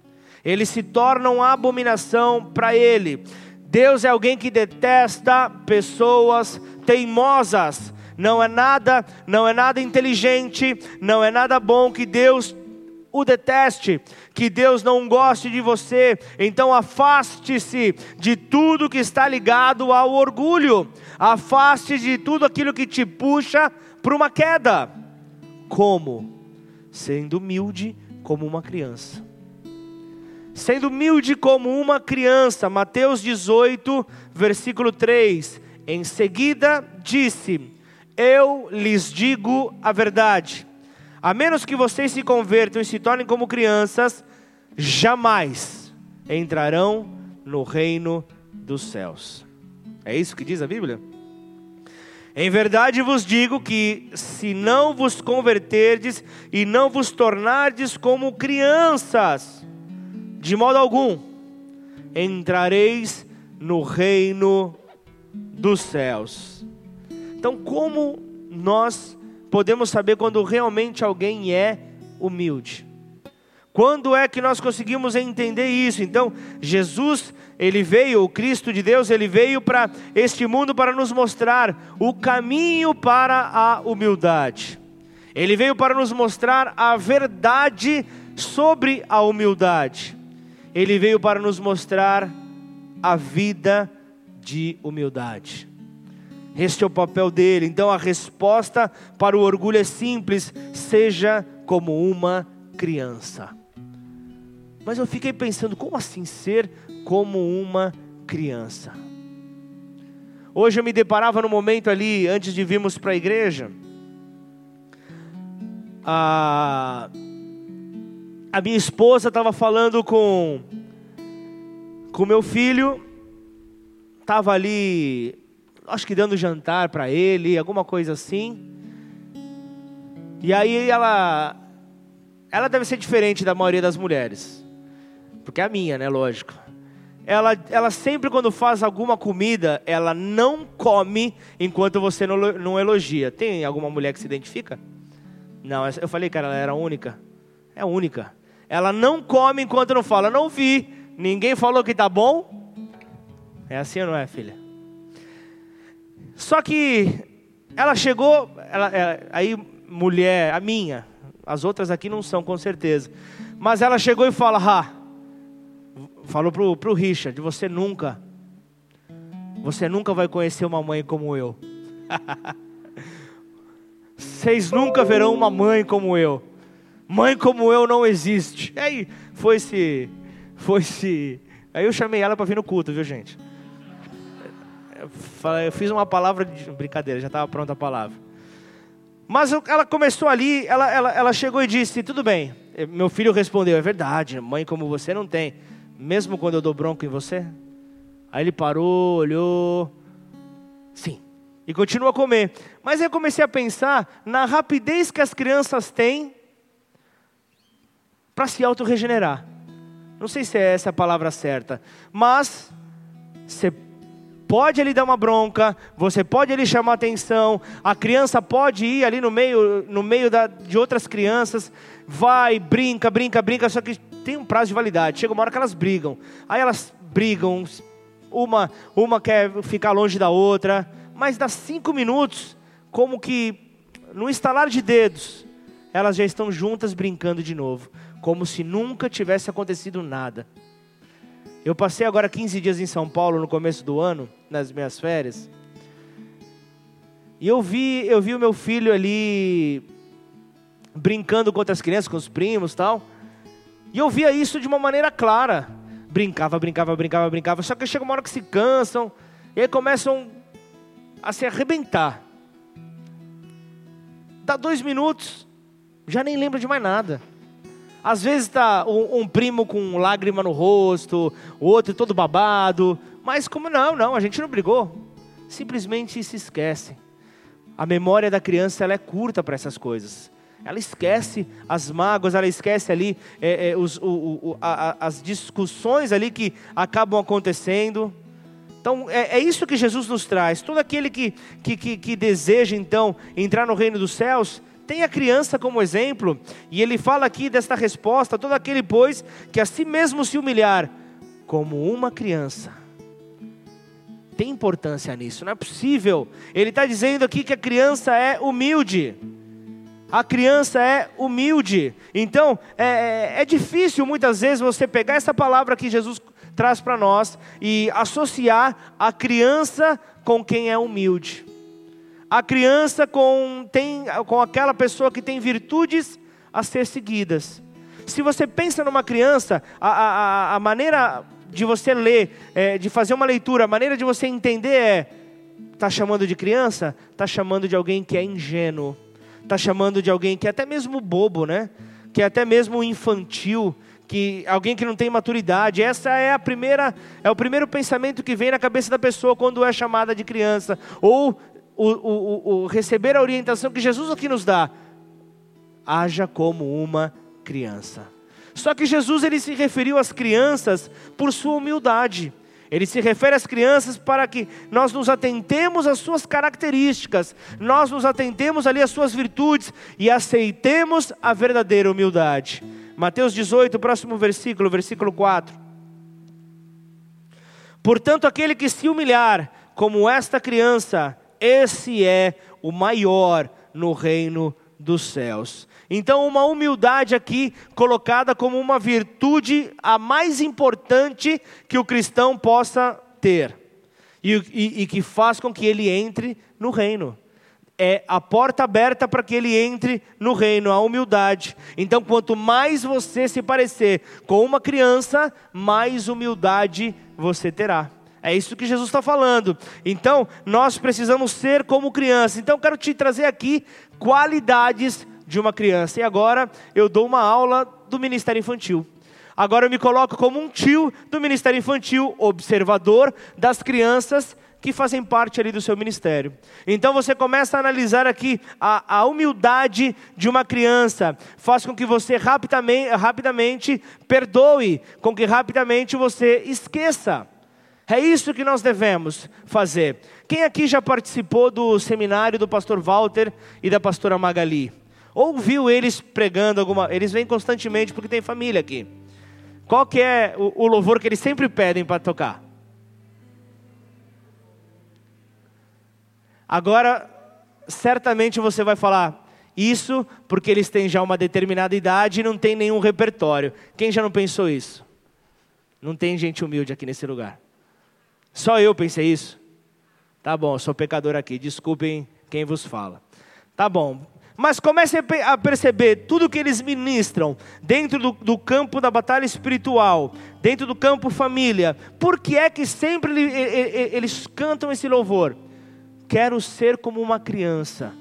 Eles se tornam abominação para Ele. Deus é alguém que detesta pessoas teimosas. Não é nada, não é nada inteligente, não é nada bom que Deus o deteste, que Deus não goste de você, então afaste-se de tudo que está ligado ao orgulho, afaste de tudo aquilo que te puxa para uma queda. Como? Sendo humilde como uma criança. Sendo humilde como uma criança, Mateus 18, versículo 3. Em seguida disse: Eu lhes digo a verdade a menos que vocês se convertam e se tornem como crianças, jamais entrarão no reino dos céus. É isso que diz a Bíblia? Em verdade vos digo que, se não vos converterdes e não vos tornardes como crianças, de modo algum entrareis no reino dos céus. Então, como nós podemos saber quando realmente alguém é humilde. Quando é que nós conseguimos entender isso? Então, Jesus, ele veio, o Cristo de Deus, ele veio para este mundo para nos mostrar o caminho para a humildade. Ele veio para nos mostrar a verdade sobre a humildade. Ele veio para nos mostrar a vida de humildade. Este é o papel dele. Então a resposta para o orgulho é simples: seja como uma criança. Mas eu fiquei pensando, como assim ser como uma criança? Hoje eu me deparava no momento ali, antes de virmos para a igreja, a, a minha esposa estava falando com com meu filho, estava ali, acho que dando jantar para ele, alguma coisa assim. E aí ela, ela deve ser diferente da maioria das mulheres, porque é a minha, né? Lógico ela, ela sempre quando faz alguma comida, ela não come enquanto você não, não elogia. Tem alguma mulher que se identifica? Não, eu falei que ela era única. É única. Ela não come enquanto não fala. Não vi. Ninguém falou que tá bom. É assim ou não é, filha? Só que ela chegou, ela, ela, é, aí mulher, a minha, as outras aqui não são com certeza. Mas ela chegou e fala: "Ah, falou pro, pro Richard, você nunca, você nunca vai conhecer uma mãe como eu. Vocês nunca verão uma mãe como eu. Mãe como eu não existe. Aí foi se, foi se. Aí eu chamei ela para vir no culto, viu gente? Eu fiz uma palavra de brincadeira, já estava pronta a palavra. Mas ela começou ali, ela, ela, ela chegou e disse: Tudo bem. Meu filho respondeu: É verdade, mãe como você não tem mesmo quando eu dou bronca em você? Aí ele parou, olhou. Sim. E continua a comer. Mas eu comecei a pensar na rapidez que as crianças têm para se autorregenerar. Não sei se é essa a palavra certa, mas você pode ali dar uma bronca, você pode ali chamar atenção, a criança pode ir ali no meio, no meio da, de outras crianças, vai, brinca, brinca, brinca, só que tem um prazo de validade. Chega uma hora que elas brigam. Aí elas brigam, uma, uma quer ficar longe da outra, mas dá cinco minutos, como que no instalar de dedos, elas já estão juntas brincando de novo, como se nunca tivesse acontecido nada. Eu passei agora 15 dias em São Paulo no começo do ano, nas minhas férias. E eu vi, eu vi o meu filho ali brincando com outras crianças, com os primos, tal. E eu via isso de uma maneira clara. Brincava, brincava, brincava, brincava. Só que chega uma hora que se cansam e aí começam a se arrebentar. Dá dois minutos, já nem lembra de mais nada. Às vezes está um, um, primo com lágrima no rosto, o outro todo babado. Mas como não, não, a gente não brigou. Simplesmente se esquece. A memória da criança ela é curta para essas coisas. Ela esquece as mágoas, ela esquece ali é, é, os, o, o, a, as discussões ali que acabam acontecendo. Então é, é, isso que Jesus nos traz. Todo aquele que, que, que, que deseja então entrar no reino dos céus, tem a criança como exemplo, e ele fala aqui desta resposta: todo aquele, pois, que a si mesmo se humilhar, como uma criança. Tem importância nisso, não é possível. Ele está dizendo aqui que a criança é humilde. A criança é humilde. Então, é, é, é difícil muitas vezes você pegar essa palavra que Jesus traz para nós e associar a criança com quem é humilde. A criança com, tem, com aquela pessoa que tem virtudes a ser seguidas. Se você pensa numa criança, a, a, a maneira de você ler, é, de fazer uma leitura, a maneira de você entender é: está chamando de criança? Está chamando de alguém que é ingênuo está chamando de alguém que é até mesmo bobo, né? Que é até mesmo infantil, que alguém que não tem maturidade. Essa é a primeira, é o primeiro pensamento que vem na cabeça da pessoa quando é chamada de criança, ou o, o, o receber a orientação que Jesus aqui nos dá. Haja como uma criança. Só que Jesus ele se referiu às crianças por sua humildade. Ele se refere às crianças para que nós nos atentemos às suas características, nós nos atentemos ali às suas virtudes e aceitemos a verdadeira humildade. Mateus 18, próximo versículo, versículo 4. Portanto, aquele que se humilhar como esta criança, esse é o maior no reino dos céus. Então, uma humildade aqui colocada como uma virtude a mais importante que o cristão possa ter e, e, e que faz com que ele entre no reino é a porta aberta para que ele entre no reino, a humildade. Então, quanto mais você se parecer com uma criança, mais humildade você terá. É isso que Jesus está falando. Então, nós precisamos ser como criança. Então, quero te trazer aqui qualidades de uma criança. E agora eu dou uma aula do Ministério Infantil. Agora eu me coloco como um tio do Ministério Infantil, observador das crianças que fazem parte ali do seu ministério. Então você começa a analisar aqui a, a humildade de uma criança, faz com que você rapidamente, rapidamente perdoe, com que rapidamente você esqueça. É isso que nós devemos fazer. Quem aqui já participou do seminário do pastor Walter e da pastora Magali? Ouviu eles pregando alguma. Eles vêm constantemente porque tem família aqui. Qual que é o, louvor que eles sempre pedem para tocar? Agora, certamente você vai falar isso porque eles têm já uma determinada idade e não tem nenhum repertório. Quem já não pensou isso? Não tem gente humilde aqui nesse lugar. Só eu pensei isso? Tá bom, sou pecador aqui, desculpem quem vos fala. Tá bom, mas comece a perceber tudo que eles ministram dentro do, do, campo da batalha espiritual, dentro do campo família. Por que é que sempre eles cantam esse louvor? Quero ser como uma criança.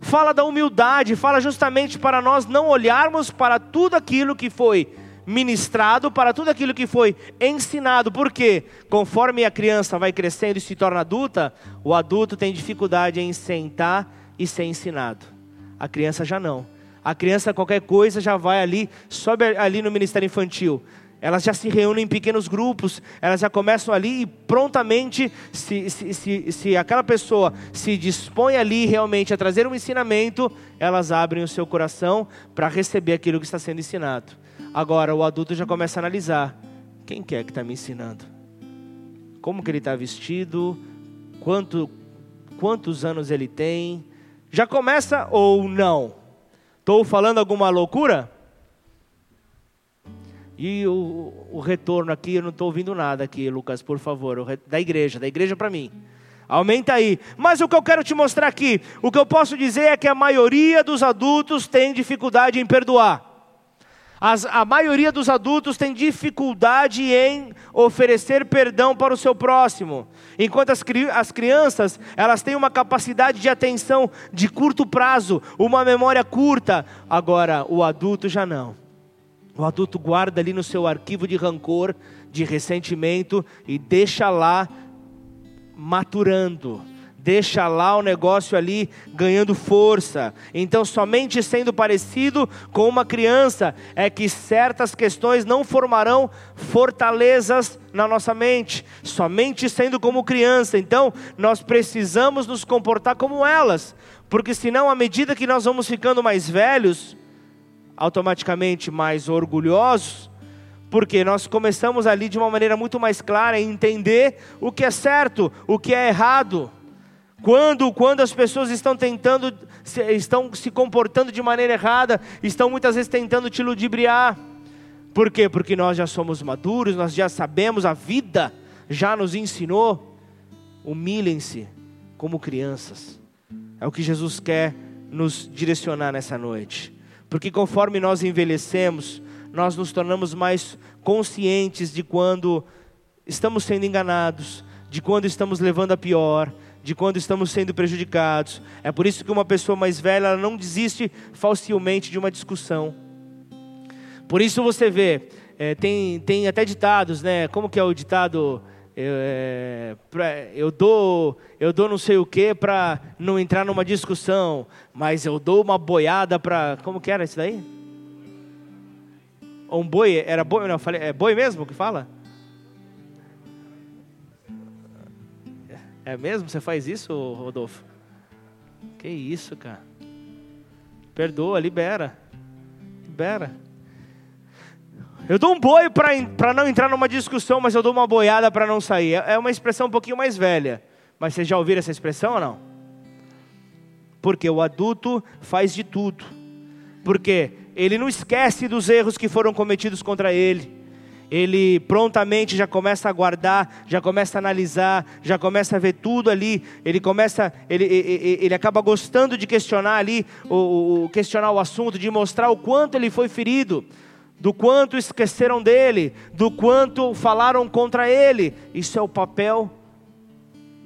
Fala da humildade, fala justamente para nós não olharmos para tudo aquilo que foi ministrado para tudo aquilo que foi ensinado, porque conforme a criança vai crescendo e se torna adulta, o adulto tem dificuldade em sentar e ser ensinado. A criança já não. A criança, qualquer coisa, já vai ali, sobe ali no ministério infantil. Elas já se reúnem em pequenos grupos, elas já começam ali e prontamente, se, se, se, se aquela pessoa se dispõe ali realmente a trazer um ensinamento, elas abrem o seu coração para receber aquilo que está sendo ensinado. Agora o adulto já começa a analisar: quem que é que está me ensinando? Como que ele está vestido? Quanto, quantos anos ele tem? Já começa ou não? Estou falando alguma loucura? E o, o, retorno aqui, eu não estou ouvindo nada aqui, Lucas, por favor. Da igreja, da igreja para mim. Aumenta aí. Mas o que eu quero te mostrar aqui, o que eu posso dizer é que a maioria dos adultos tem dificuldade em perdoar. As, a maioria dos adultos tem dificuldade em oferecer perdão para o seu próximo, enquanto as, as crianças elas têm uma capacidade de atenção de curto prazo, uma memória curta. Agora o adulto já não. O adulto guarda ali no seu arquivo de rancor, de ressentimento e deixa lá maturando deixa lá o negócio ali ganhando força. Então, somente sendo parecido com uma criança é que certas questões não formarão fortalezas na nossa mente, somente sendo como criança. Então, nós precisamos nos comportar como elas, porque senão, à medida que nós vamos ficando mais velhos, automaticamente mais orgulhosos, porque nós começamos ali de uma maneira muito mais clara a entender o que é certo, o que é errado. Quando, quando as pessoas estão tentando, estão se comportando de maneira errada, estão muitas vezes tentando te ludibriar. Por quê? Porque nós já somos maduros, nós já sabemos, a vida já nos ensinou. Humilhem-se como crianças. É o que Jesus quer nos direcionar nessa noite. Porque conforme nós envelhecemos, nós nos tornamos mais conscientes de quando estamos sendo enganados, de quando estamos levando a pior, de quando estamos sendo prejudicados. É por isso que uma pessoa mais velha não desiste facilmente de uma discussão. Por isso você vê, é, tem, tem até ditados, né? Como que é o ditado? Eu, é, pra, eu dou eu dou não sei o que para não entrar numa discussão, mas eu dou uma boiada para como que era isso daí? Um boi era boi não falei é boi mesmo que fala? É mesmo? Você faz isso, Rodolfo? Que isso, cara? Perdoa, libera. Libera. Eu dou um boi para não entrar numa discussão, mas eu dou uma boiada para não sair. É, é uma expressão um pouquinho mais velha. Mas vocês já ouviram essa expressão ou não? Porque o adulto faz de tudo. Porque ele não esquece dos erros que foram cometidos contra ele. Ele prontamente já começa a guardar, já começa a analisar, já começa a ver tudo ali. Ele começa, ele, ele, ele acaba gostando de questionar ali, o, o, questionar o assunto, de mostrar o quanto ele foi ferido, do quanto esqueceram dele, do quanto falaram contra ele. Isso é o papel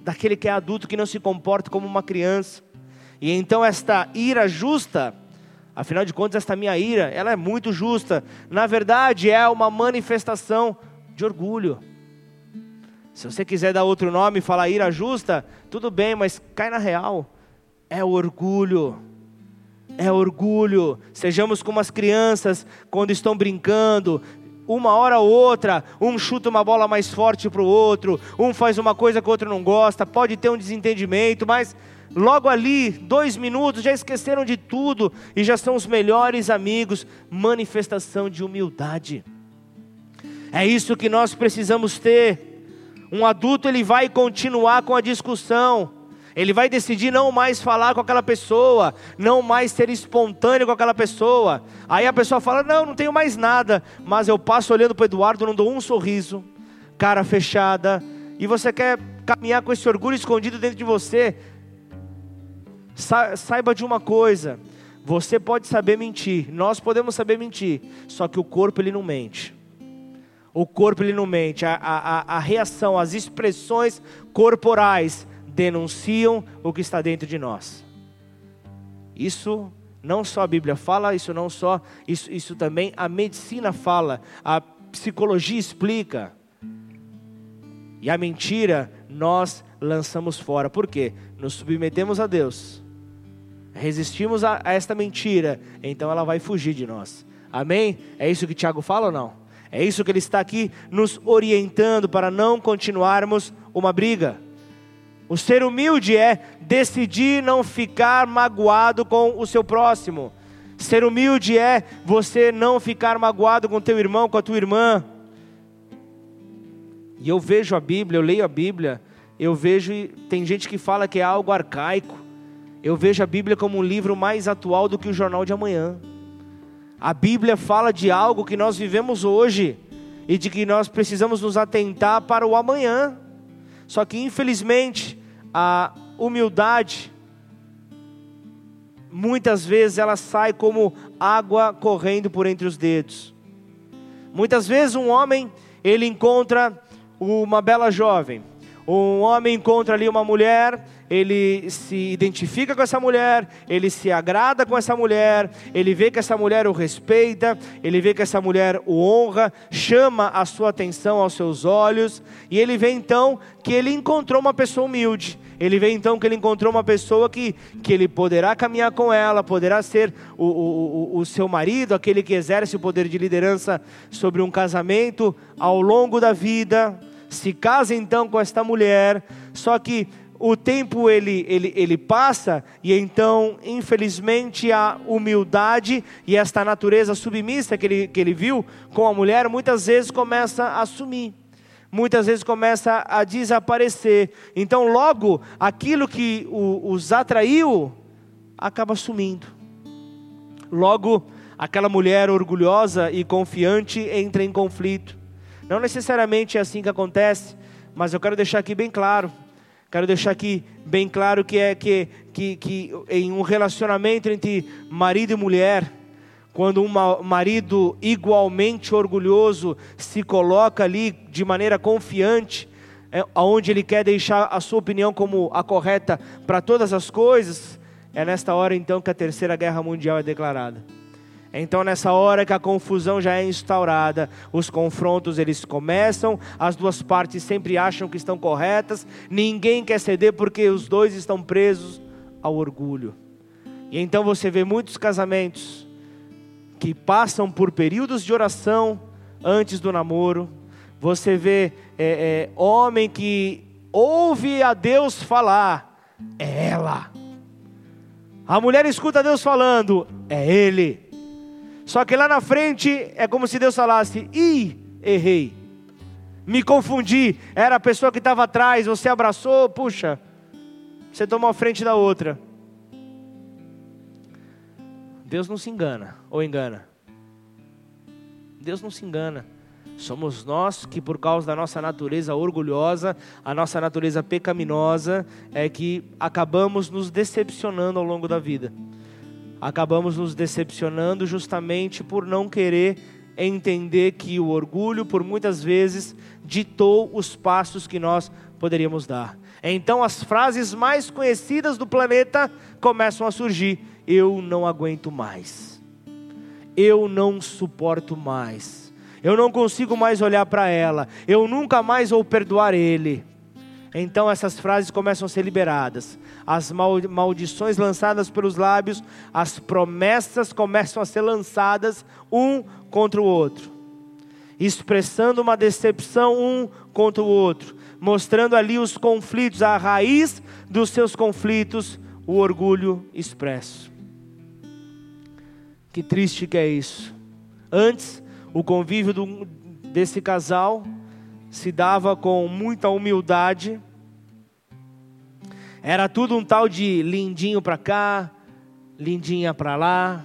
daquele que é adulto que não se comporta como uma criança. E então esta ira justa Afinal de contas, esta minha ira, ela é muito justa. Na verdade, é uma manifestação de orgulho. Se você quiser dar outro nome e falar ira justa, tudo bem, mas cai na real. É orgulho. É orgulho. Sejamos como as crianças quando estão brincando, uma hora ou outra, um chuta uma bola mais forte para o outro, um faz uma coisa que o outro não gosta, pode ter um desentendimento, mas logo ali, dois minutos, já esqueceram de tudo e já são os melhores amigos. Manifestação de humildade. É isso que nós precisamos ter. Um adulto ele vai continuar com a discussão. Ele vai decidir não mais falar com aquela pessoa, não mais ser espontâneo com aquela pessoa. Aí a pessoa fala: Não, não tenho mais nada. Mas eu passo olhando para o Eduardo, não dou um sorriso, cara fechada. E você quer caminhar com esse orgulho escondido dentro de você. Saiba de uma coisa: você pode saber mentir, nós podemos saber mentir, só que o corpo ele não mente. O corpo ele não mente, a, a, a reação, as expressões corporais denunciam o que está dentro de nós. Isso não só a Bíblia fala, isso não só, isso, isso também a medicina fala, a psicologia explica. E a mentira nós lançamos fora. Por quê? Nos submetemos a Deus resistimos a, a esta mentira, então ela vai fugir de nós. Amém? É isso que Tiago fala ou não? É isso que ele está aqui nos orientando para não continuarmos uma briga. O ser humilde é decidir não ficar magoado com o seu próximo. Ser humilde é você não ficar magoado com teu irmão, com a tua irmã. E eu vejo a Bíblia, eu leio a Bíblia, eu vejo, tem gente que fala que é algo arcaico. Eu vejo a Bíblia como um livro mais atual do que o jornal de amanhã. A Bíblia fala de algo que nós vivemos hoje e de que nós precisamos nos atentar para o amanhã. Só que, infelizmente, a humildade, muitas vezes ela sai como água correndo por entre os dedos. Muitas vezes um homem, ele encontra uma bela jovem. Um homem encontra ali uma mulher ele se identifica com essa mulher, ele se agrada com essa mulher, ele vê que essa mulher o respeita, ele vê que essa mulher o honra, chama a sua atenção aos seus olhos, e ele vê então que ele encontrou uma pessoa humilde. Ele vê então que ele encontrou uma pessoa que, que ele poderá caminhar com ela, poderá ser o, o, o, o seu marido, aquele que exerce o poder de liderança sobre um casamento ao longo da vida. Se casa então com esta mulher, só que o tempo ele, ele, ele passa e então, infelizmente, a humildade e esta natureza submissa que ele, que ele viu com a mulher muitas vezes começa a sumir. Muitas vezes começa a desaparecer. Então, logo, aquilo que o, os atraiu acaba sumindo. Logo, aquela mulher orgulhosa e confiante entra em conflito. Não necessariamente é assim que acontece, mas eu quero deixar aqui bem claro Quero deixar aqui bem claro que é que, que, que em um relacionamento entre marido e mulher, quando um marido igualmente orgulhoso se coloca ali de maneira confiante, é, onde ele quer deixar a sua opinião como a correta para todas as coisas, é nesta hora então que a terceira guerra mundial é declarada. Então nessa hora que a confusão já é instaurada, os confrontos eles começam, as duas partes sempre acham que estão corretas, ninguém quer ceder porque os dois estão presos ao orgulho. E então você vê muitos casamentos que passam por períodos de oração antes do namoro. Você vê é, é, homem que ouve a Deus falar, é ela. A mulher escuta Deus falando, é ele. Só que lá na frente é como se Deus falasse: ih, errei. Me confundi. Era a pessoa que estava atrás, você abraçou, puxa, você tomou a frente da outra. Deus não se engana, ou engana? Deus não se engana. Somos nós que, por causa da nossa natureza orgulhosa, a nossa natureza pecaminosa, é que acabamos nos decepcionando ao longo da vida. Acabamos nos decepcionando justamente por não querer entender que o orgulho, por muitas vezes, ditou os passos que nós poderíamos dar. Então, as frases mais conhecidas do planeta começam a surgir: Eu não aguento mais. Eu não suporto mais eu não consigo mais olhar para ela, eu nunca mais vou perdoar ele. Então essas frases começam a ser liberadas, as maldições lançadas pelos lábios, as promessas começam a ser lançadas um contra o outro, expressando uma decepção um contra o outro, mostrando ali os conflitos, a raiz dos seus conflitos, o orgulho expresso. Que triste que é isso. Antes o convívio do, desse casal se dava com muita humildade. Era tudo um tal de lindinho para cá, lindinha para lá.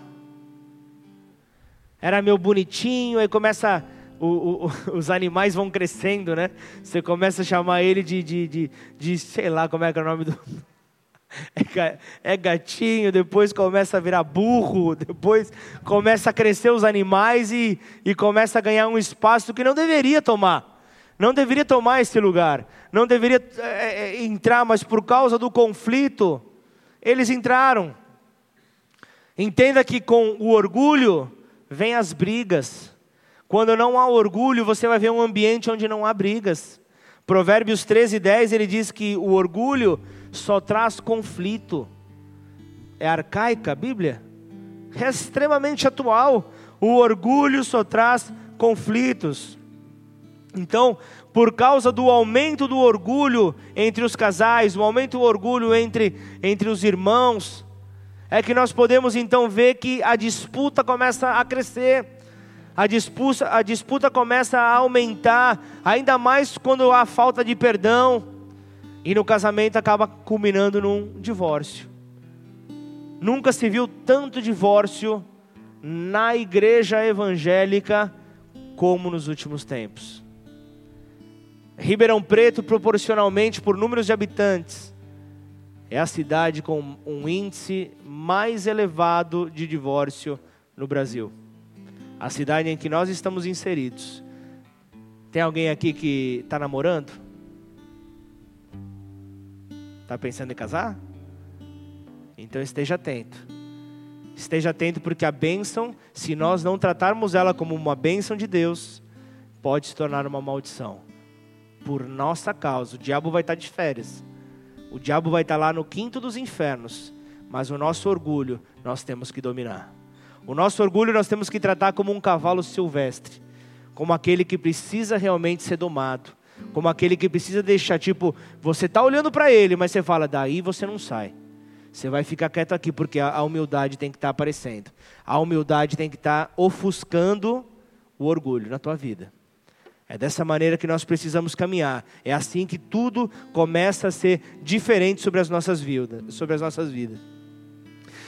Era meu bonitinho, aí começa o, o, os animais vão crescendo, né? Você começa a chamar ele de, de, de, de sei lá como é que é o nome do é, é gatinho, depois começa a virar burro, depois começa a crescer os animais e, e começa a ganhar um espaço que não deveria tomar. Não deveria tomar esse lugar, não deveria é, é, entrar, mas por causa do conflito, eles entraram. Entenda que com o orgulho vem as brigas. Quando não há orgulho, você vai ver um ambiente onde não há brigas. Provérbios 13, 10, ele diz que o orgulho só traz conflito. É arcaica a Bíblia? É extremamente atual. O orgulho só traz conflitos. Então, por causa do aumento do orgulho entre os casais, o aumento do orgulho entre, entre os irmãos, é que nós podemos então ver que a disputa começa a crescer, a disputa, a disputa começa a aumentar, ainda mais quando há falta de perdão e no casamento acaba culminando num divórcio. Nunca se viu tanto divórcio na igreja evangélica como nos últimos tempos. Ribeirão Preto, proporcionalmente por números de habitantes, é a cidade com um índice mais elevado de divórcio no Brasil. A cidade em que nós estamos inseridos. Tem alguém aqui que está namorando? Está pensando em casar? Então esteja atento. Esteja atento porque a bênção, se nós não tratarmos ela como uma bênção de Deus, pode se tornar uma maldição. Por nossa causa, o diabo vai estar de férias. O diabo vai estar lá no quinto dos infernos. Mas o nosso orgulho nós temos que dominar. O nosso orgulho nós temos que tratar como um cavalo silvestre, como aquele que precisa realmente ser domado como aquele que precisa deixar, tipo, você está olhando para ele, mas você fala, daí você não sai. Você vai ficar quieto aqui, porque a, humildade tem que estar tá aparecendo. A humildade tem que estar tá ofuscando o orgulho na tua vida. É dessa maneira que nós precisamos caminhar. É assim que tudo começa a ser diferente sobre as nossas vidas, sobre as nossas vidas.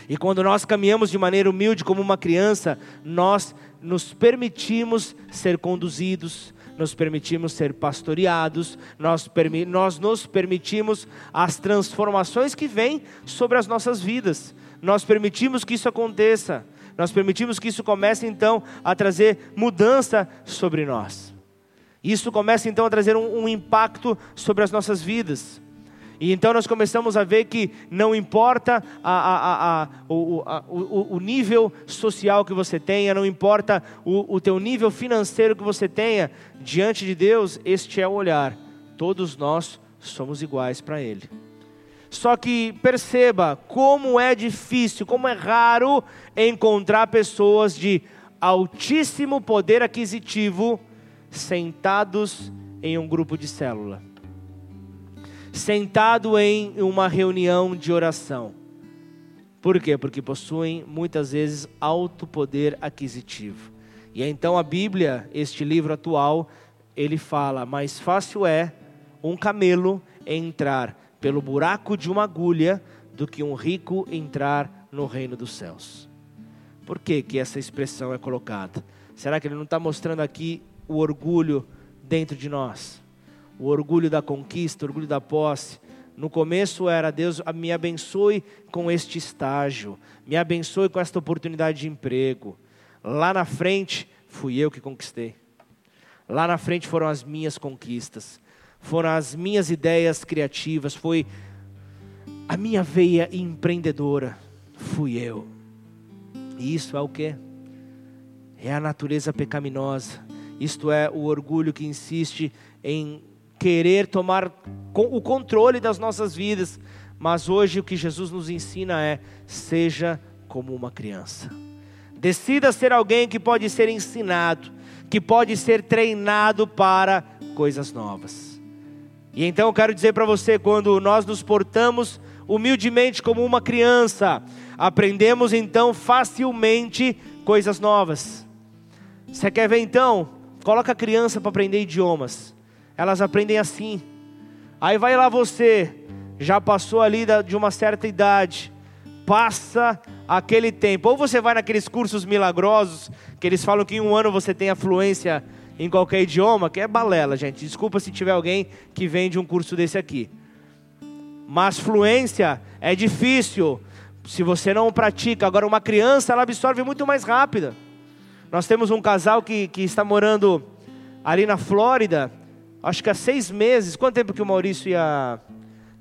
E quando nós caminhamos de maneira humilde como uma criança, nós nos permitimos ser conduzidos, nos permitimos ser pastoreados, nós, nós nos permitimos as transformações que vêm sobre as nossas vidas, nós permitimos que isso aconteça, nós permitimos que isso comece então a trazer mudança sobre nós. Isso começa então a trazer um, um impacto sobre as nossas vidas. E então nós começamos a ver que não importa a, a, a, o, o, o, nível social que você tenha, não importa o, o teu nível financeiro que você tenha, diante de Deus, este é o olhar. Todos nós somos iguais para Ele. Só que perceba como é difícil, como é raro encontrar pessoas de altíssimo poder aquisitivo sentados em um grupo de célula sentado em uma reunião de oração. Por quê? Porque possuem muitas vezes alto poder aquisitivo. E então a Bíblia, este livro atual, ele fala: mais fácil é um camelo entrar pelo buraco de uma agulha do que um rico entrar no reino dos céus. Por que, que essa expressão é colocada? Será que ele não está mostrando aqui o orgulho dentro de nós? O orgulho da conquista, o orgulho da posse. No começo era Deus, me abençoe com este estágio, me abençoe com esta oportunidade de emprego. Lá na frente, fui eu que conquistei. Lá na frente foram as minhas conquistas, foram as minhas ideias criativas, foi a minha veia empreendedora, fui eu. E isso é o que? É a natureza pecaminosa. Isto é o orgulho que insiste em querer tomar o controle das nossas vidas. Mas hoje o que Jesus nos ensina é: seja como uma criança. Decida ser alguém que pode ser ensinado, que pode ser treinado para coisas novas. E então eu quero dizer para você: quando nós nos portamos humildemente como uma criança, aprendemos então facilmente coisas novas. Você quer ver então? Coloca a criança para aprender idiomas. Elas aprendem assim. Aí vai lá você, já passou ali de uma certa idade, passa aquele tempo. Ou você vai naqueles cursos milagrosos, que eles falam que em um ano você tem a fluência em qualquer idioma, que é balela, gente. Desculpa se tiver alguém que vende um curso desse aqui. Mas fluência é difícil se você não pratica. Agora, uma criança, ela absorve muito mais rápida. Nós temos um casal que, que está morando ali na Flórida, acho que há seis meses. Quanto tempo que o Maurício e a,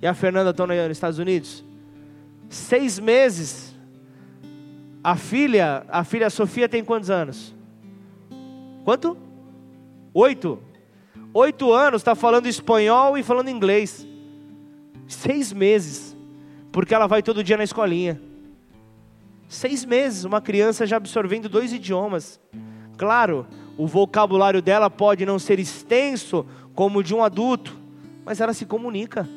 e a Fernanda estão nos Estados Unidos? Seis meses. A filha, a filha Sofia tem quantos anos? Quanto? Oito. Oito anos, está falando espanhol e falando inglês. Seis meses. Porque ela vai todo dia na escolinha. Seis meses, uma criança já absorvendo dois idiomas. Claro, o vocabulário dela pode não ser extenso como o de um adulto, mas ela se comunica.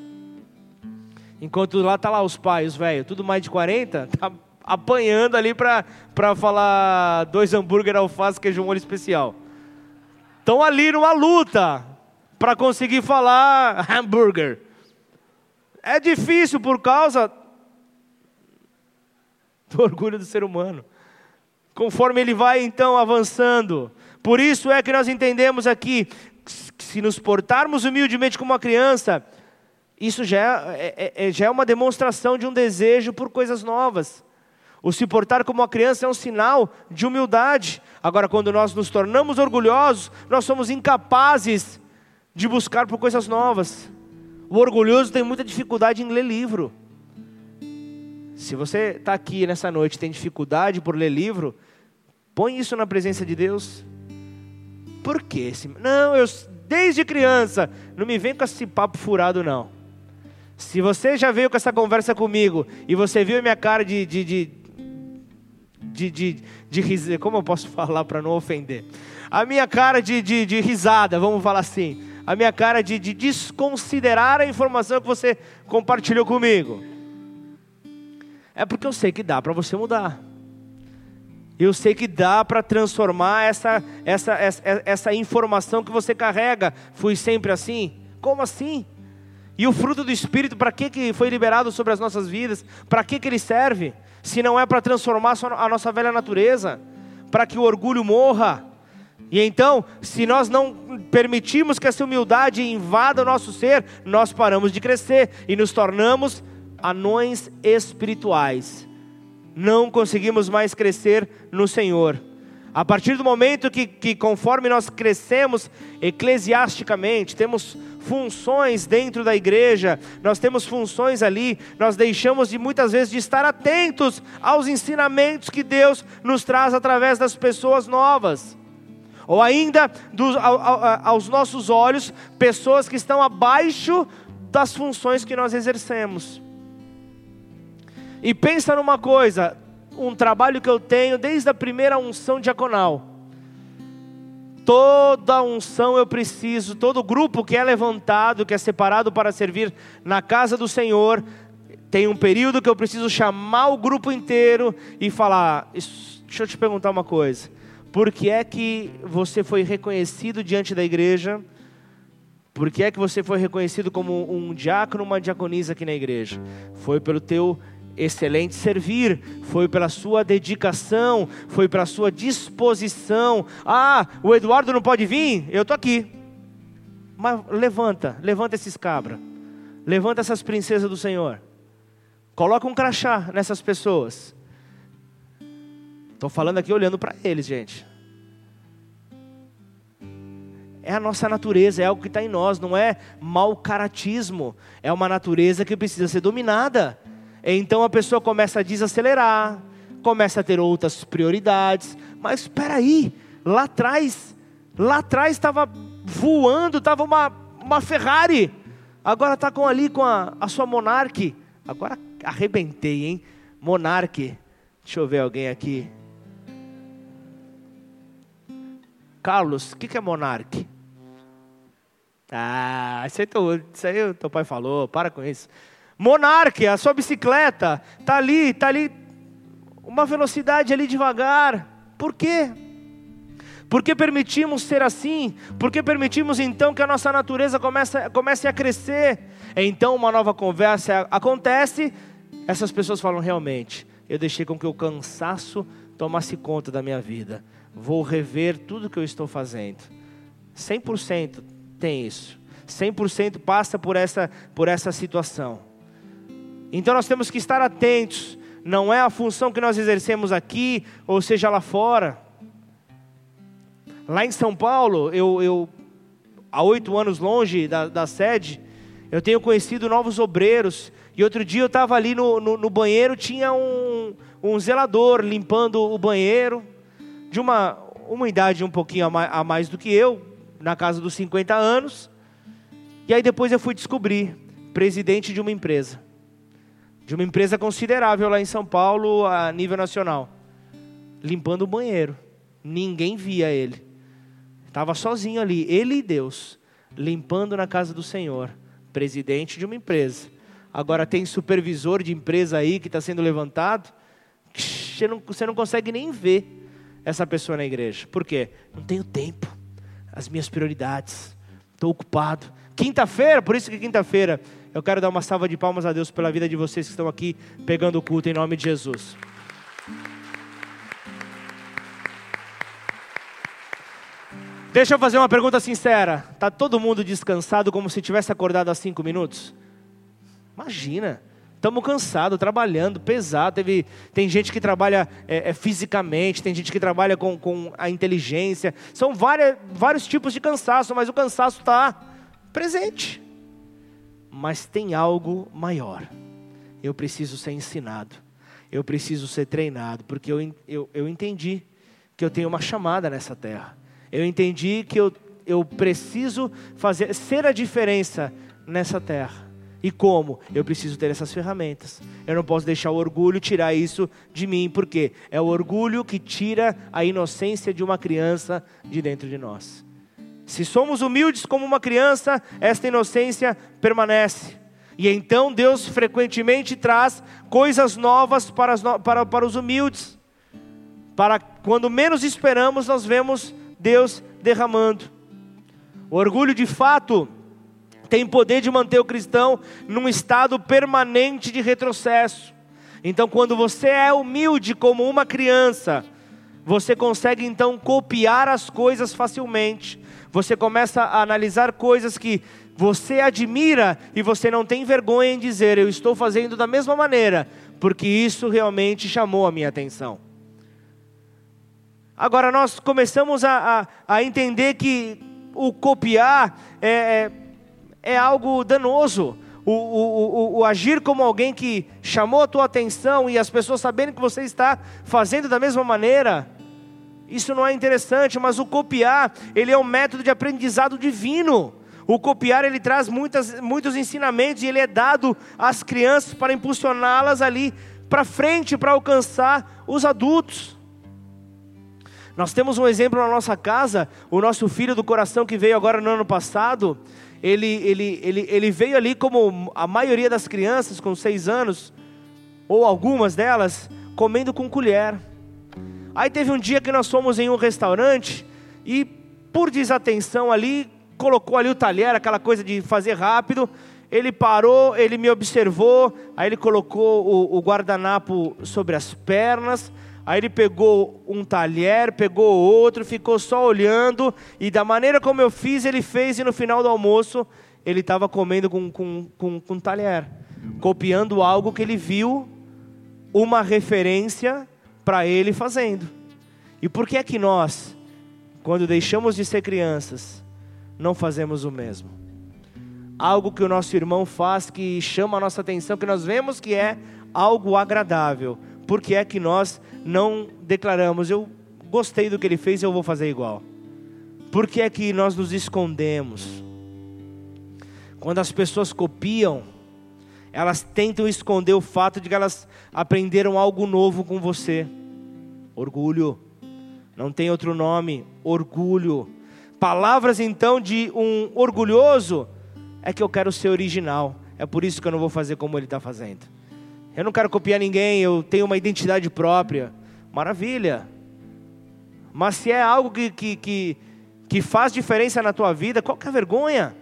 Enquanto lá tá lá os pais, velho, tudo mais de 40, tá apanhando ali para falar dois hambúrguer, alface, queijo molho especial. Estão ali numa luta para conseguir falar hambúrguer. É difícil por causa do orgulho do ser humano. Conforme ele vai então avançando. Por isso é que nós entendemos aqui que se nos portarmos humildemente como uma criança, isso já é, é, é, já é uma demonstração de um desejo por coisas novas. O se portar como uma criança é um sinal de humildade. Agora, quando nós nos tornamos orgulhosos, nós somos incapazes de buscar por coisas novas. O orgulhoso tem muita dificuldade em ler livro. Se você está aqui nessa noite e tem dificuldade por ler livro, põe isso na presença de Deus. Por quê? Não, eu desde criança, não me vem com esse papo furado não. Se você já veio com essa conversa comigo e você viu a minha cara de, de, de de, de, de risada, como eu posso falar para não ofender? A minha cara de, de, de risada, vamos falar assim a minha cara de, de desconsiderar a informação que você compartilhou comigo. É porque eu sei que dá para você mudar. Eu sei que dá para transformar essa, essa, essa, essa informação que você carrega. Fui sempre assim? Como assim? E o fruto do Espírito, para que, que foi liberado sobre as nossas vidas? Para que, que ele serve? Se não é para transformar a nossa velha natureza, para que o orgulho morra, e então, se nós não permitirmos que essa humildade invada o nosso ser, nós paramos de crescer e nos tornamos anões espirituais. Não conseguimos mais crescer no Senhor. A partir do momento que, que, conforme nós crescemos eclesiasticamente, temos funções dentro da igreja, nós temos funções ali, nós deixamos de muitas vezes de estar atentos aos ensinamentos que Deus nos traz através das pessoas novas ou ainda dos, aos nossos olhos, pessoas que estão abaixo das funções que nós exercemos. E pensa numa coisa, um trabalho que eu tenho desde a primeira unção diaconal. Toda unção eu preciso, todo grupo que é levantado, que é separado para servir na casa do Senhor, tem um período que eu preciso chamar o grupo inteiro e falar: deixa eu te perguntar uma coisa. Por que é que você foi reconhecido diante da igreja? Por que é que você foi reconhecido como um diácono, uma diaconisa aqui na igreja? Foi pelo teu excelente servir, foi pela sua dedicação, foi pela sua disposição. Ah, o Eduardo não pode vir? Eu estou aqui. Mas levanta, levanta esses cabras, levanta essas princesas do Senhor, coloca um crachá nessas pessoas. Estou falando aqui olhando para eles, gente. É a nossa natureza, é algo que está em nós, não é mau caratismo, é uma natureza que precisa ser dominada. Então a pessoa começa a desacelerar, começa a ter outras prioridades. Mas espera aí, lá atrás, lá atrás estava voando, estava uma, uma Ferrari. Agora está com ali com a, a sua Monarch. Agora arrebentei, hein? Monarch. Deixa eu ver alguém aqui. Carlos, o que, que é Monarch? Ah, isso aí, teu, isso aí o teu pai falou, para com isso. Monarque, a sua bicicleta, está ali, está ali, uma velocidade ali devagar. Por quê? Porque permitimos ser assim? Porque permitimos então que a nossa natureza comece, comece a crescer? Então uma nova conversa acontece, essas pessoas falam realmente, eu deixei com que o cansaço tomasse conta da minha vida. Vou rever tudo que eu estou fazendo. 100% tem isso. 100% passa por essa, por essa situação. Então nós temos que estar atentos. Não é a função que nós exercemos aqui, ou seja lá fora. Lá em São Paulo, eu, eu há oito anos longe da, da, sede, eu tenho conhecido novos obreiros. E outro dia eu estava ali no, no, no, banheiro, tinha um, um zelador limpando o banheiro, de uma, uma idade um pouquinho a mais, a mais do que eu, na casa dos 50 anos. E aí depois eu fui descobrir, presidente de uma empresa de uma empresa considerável lá em São Paulo, a nível nacional, limpando o banheiro. Ninguém via ele. Estava sozinho ali, ele e Deus, limpando na casa do Senhor, presidente de uma empresa. Agora tem supervisor de empresa aí que está sendo levantado, você não, você não consegue nem ver essa pessoa na igreja. Por quê? Não tenho tempo, as minhas prioridades, estou ocupado. Quinta-feira, por isso que quinta-feira eu quero dar uma salva de palmas a Deus pela vida de vocês que estão aqui pegando o culto em nome de Jesus. Deixa eu fazer uma pergunta sincera. Tá todo mundo descansado como se tivesse acordado há cinco minutos? Imagina. Estamos cansados, trabalhando, pesado. Teve, tem gente que trabalha é, é, fisicamente, tem gente que trabalha com, com a inteligência. São várias, vários tipos de cansaço, mas o cansaço está presente mas tem algo maior. Eu preciso ser ensinado, eu preciso ser treinado, porque eu, eu, eu entendi que eu tenho uma chamada nessa terra. Eu entendi que eu, eu preciso fazer ser a diferença nessa terra. E como? Eu preciso ter essas ferramentas. Eu não posso deixar o orgulho tirar isso de mim, porque é o orgulho que tira a inocência de uma criança de dentro de nós. Se somos humildes como uma criança, esta inocência permanece. E então Deus frequentemente traz coisas novas para, as, para, para os humildes. Para quando menos esperamos, nós vemos Deus derramando. O orgulho de fato tem poder de manter o cristão num estado permanente de retrocesso. Então, quando você é humilde como uma criança, você consegue então copiar as coisas facilmente você começa a analisar coisas que você admira e você não tem vergonha em dizer, eu estou fazendo da mesma maneira, porque isso realmente chamou a minha atenção. Agora nós começamos a, a, a entender que o copiar é, é, é algo danoso. O, o, o, o, agir como alguém que chamou a tua atenção e as pessoas sabendo que você está fazendo da mesma maneira, isso não é interessante, mas o copiar, ele é um método de aprendizado divino. O copiar, ele traz muitas, muitos ensinamentos e ele é dado às crianças para impulsioná-las ali para frente, para alcançar os adultos. Nós temos um exemplo na nossa casa, o nosso filho do coração que veio agora no ano passado, ele, ele, ele, ele veio ali como a maioria das crianças, com seis anos, ou algumas delas, comendo com colher. Aí teve um dia que nós fomos em um restaurante e, por desatenção ali, colocou ali o talher, aquela coisa de fazer rápido. ele parou, ele me observou, aí ele colocou o, o guardanapo sobre as pernas, aí ele pegou um talher, pegou outro, ficou só olhando, e da maneira como eu fiz, ele fez, e no final do almoço, ele estava comendo com, com, com, com talher, copiando algo que ele viu, uma referência para ele fazendo. E por que é que nós, quando deixamos de ser crianças, não fazemos o mesmo? algo que o nosso irmão faz que chama a nossa atenção, que nós vemos que é algo agradável. Por que é que nós não declaramos, eu gostei do que ele fez, eu vou fazer igual? Por que é que nós nos escondemos? Quando as pessoas copiam, elas tentam esconder o fato de que elas aprenderam algo novo com você. Orgulho. Não tem outro nome. Orgulho. Palavras então de um orgulhoso é que eu quero ser original. É por isso que eu não vou fazer como ele está fazendo. Eu não quero copiar ninguém, eu tenho uma identidade própria. Maravilha. Mas se é algo que, que, que, que faz diferença na tua vida, qual que é a vergonha?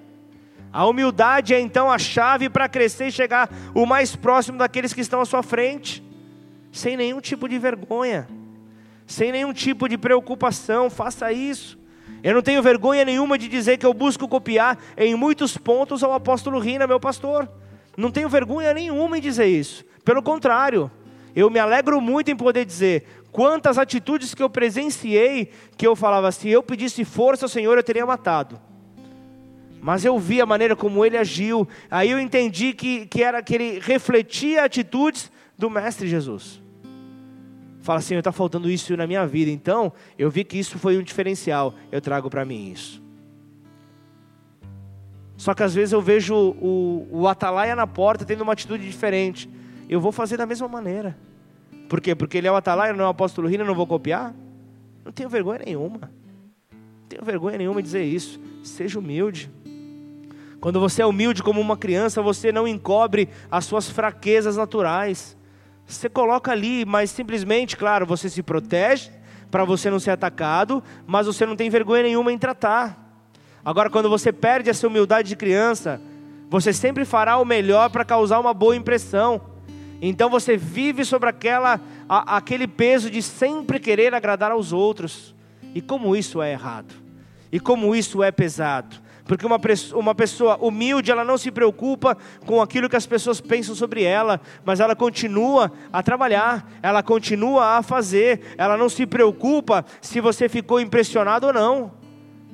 A humildade é então a chave para crescer e chegar o mais próximo daqueles que estão à sua frente, sem nenhum tipo de vergonha, sem nenhum tipo de preocupação. Faça isso. Eu não tenho vergonha nenhuma de dizer que eu busco copiar em muitos pontos ao apóstolo Rina, meu pastor. Não tenho vergonha nenhuma em dizer isso. Pelo contrário, eu me alegro muito em poder dizer quantas atitudes que eu presenciei que eu falava, se eu pedisse força ao Senhor, eu teria matado. Mas eu vi a maneira como ele agiu, aí eu entendi que, que era que ele refletia atitudes do Mestre Jesus fala assim: está faltando isso na minha vida. Então, eu vi que isso foi um diferencial. Eu trago para mim isso. Só que às vezes eu vejo o, o atalaia na porta tendo uma atitude diferente. Eu vou fazer da mesma maneira. Por quê? Porque ele é o atalaia, não é o apóstolo Rina, não vou copiar? Não tenho vergonha nenhuma. Não tenho vergonha nenhuma de dizer isso. Seja humilde. Quando você é humilde como uma criança, você não encobre as suas fraquezas naturais. Você coloca ali, mas simplesmente, claro, você se protege para você não ser atacado, mas você não tem vergonha nenhuma em tratar. Agora, quando você perde essa humildade de criança, você sempre fará o melhor para causar uma boa impressão. Então você vive sobre aquela, a, aquele peso de sempre querer agradar aos outros. E como isso é errado. E como isso é pesado. Porque uma, uma pessoa humilde, ela não se preocupa com aquilo que as pessoas pensam sobre ela, mas ela continua a trabalhar, ela continua a fazer, ela não se preocupa se você ficou impressionado ou não.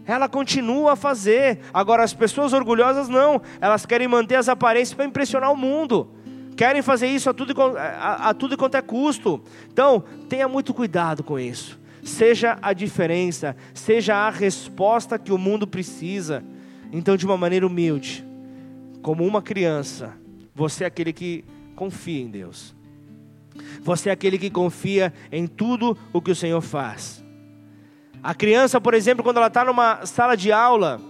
Ela continua a fazer. Agora, as pessoas orgulhosas não, elas querem manter as aparências para impressionar o mundo querem fazer isso a tudo, a, a tudo quanto é custo. Então, tenha muito cuidado com isso. Seja a diferença, seja a resposta que o mundo precisa. Então, de uma maneira humilde, como uma criança, você é aquele que confia em Deus. Você é aquele que confia em tudo o que o Senhor faz. A criança, por exemplo, quando ela está numa sala de aula,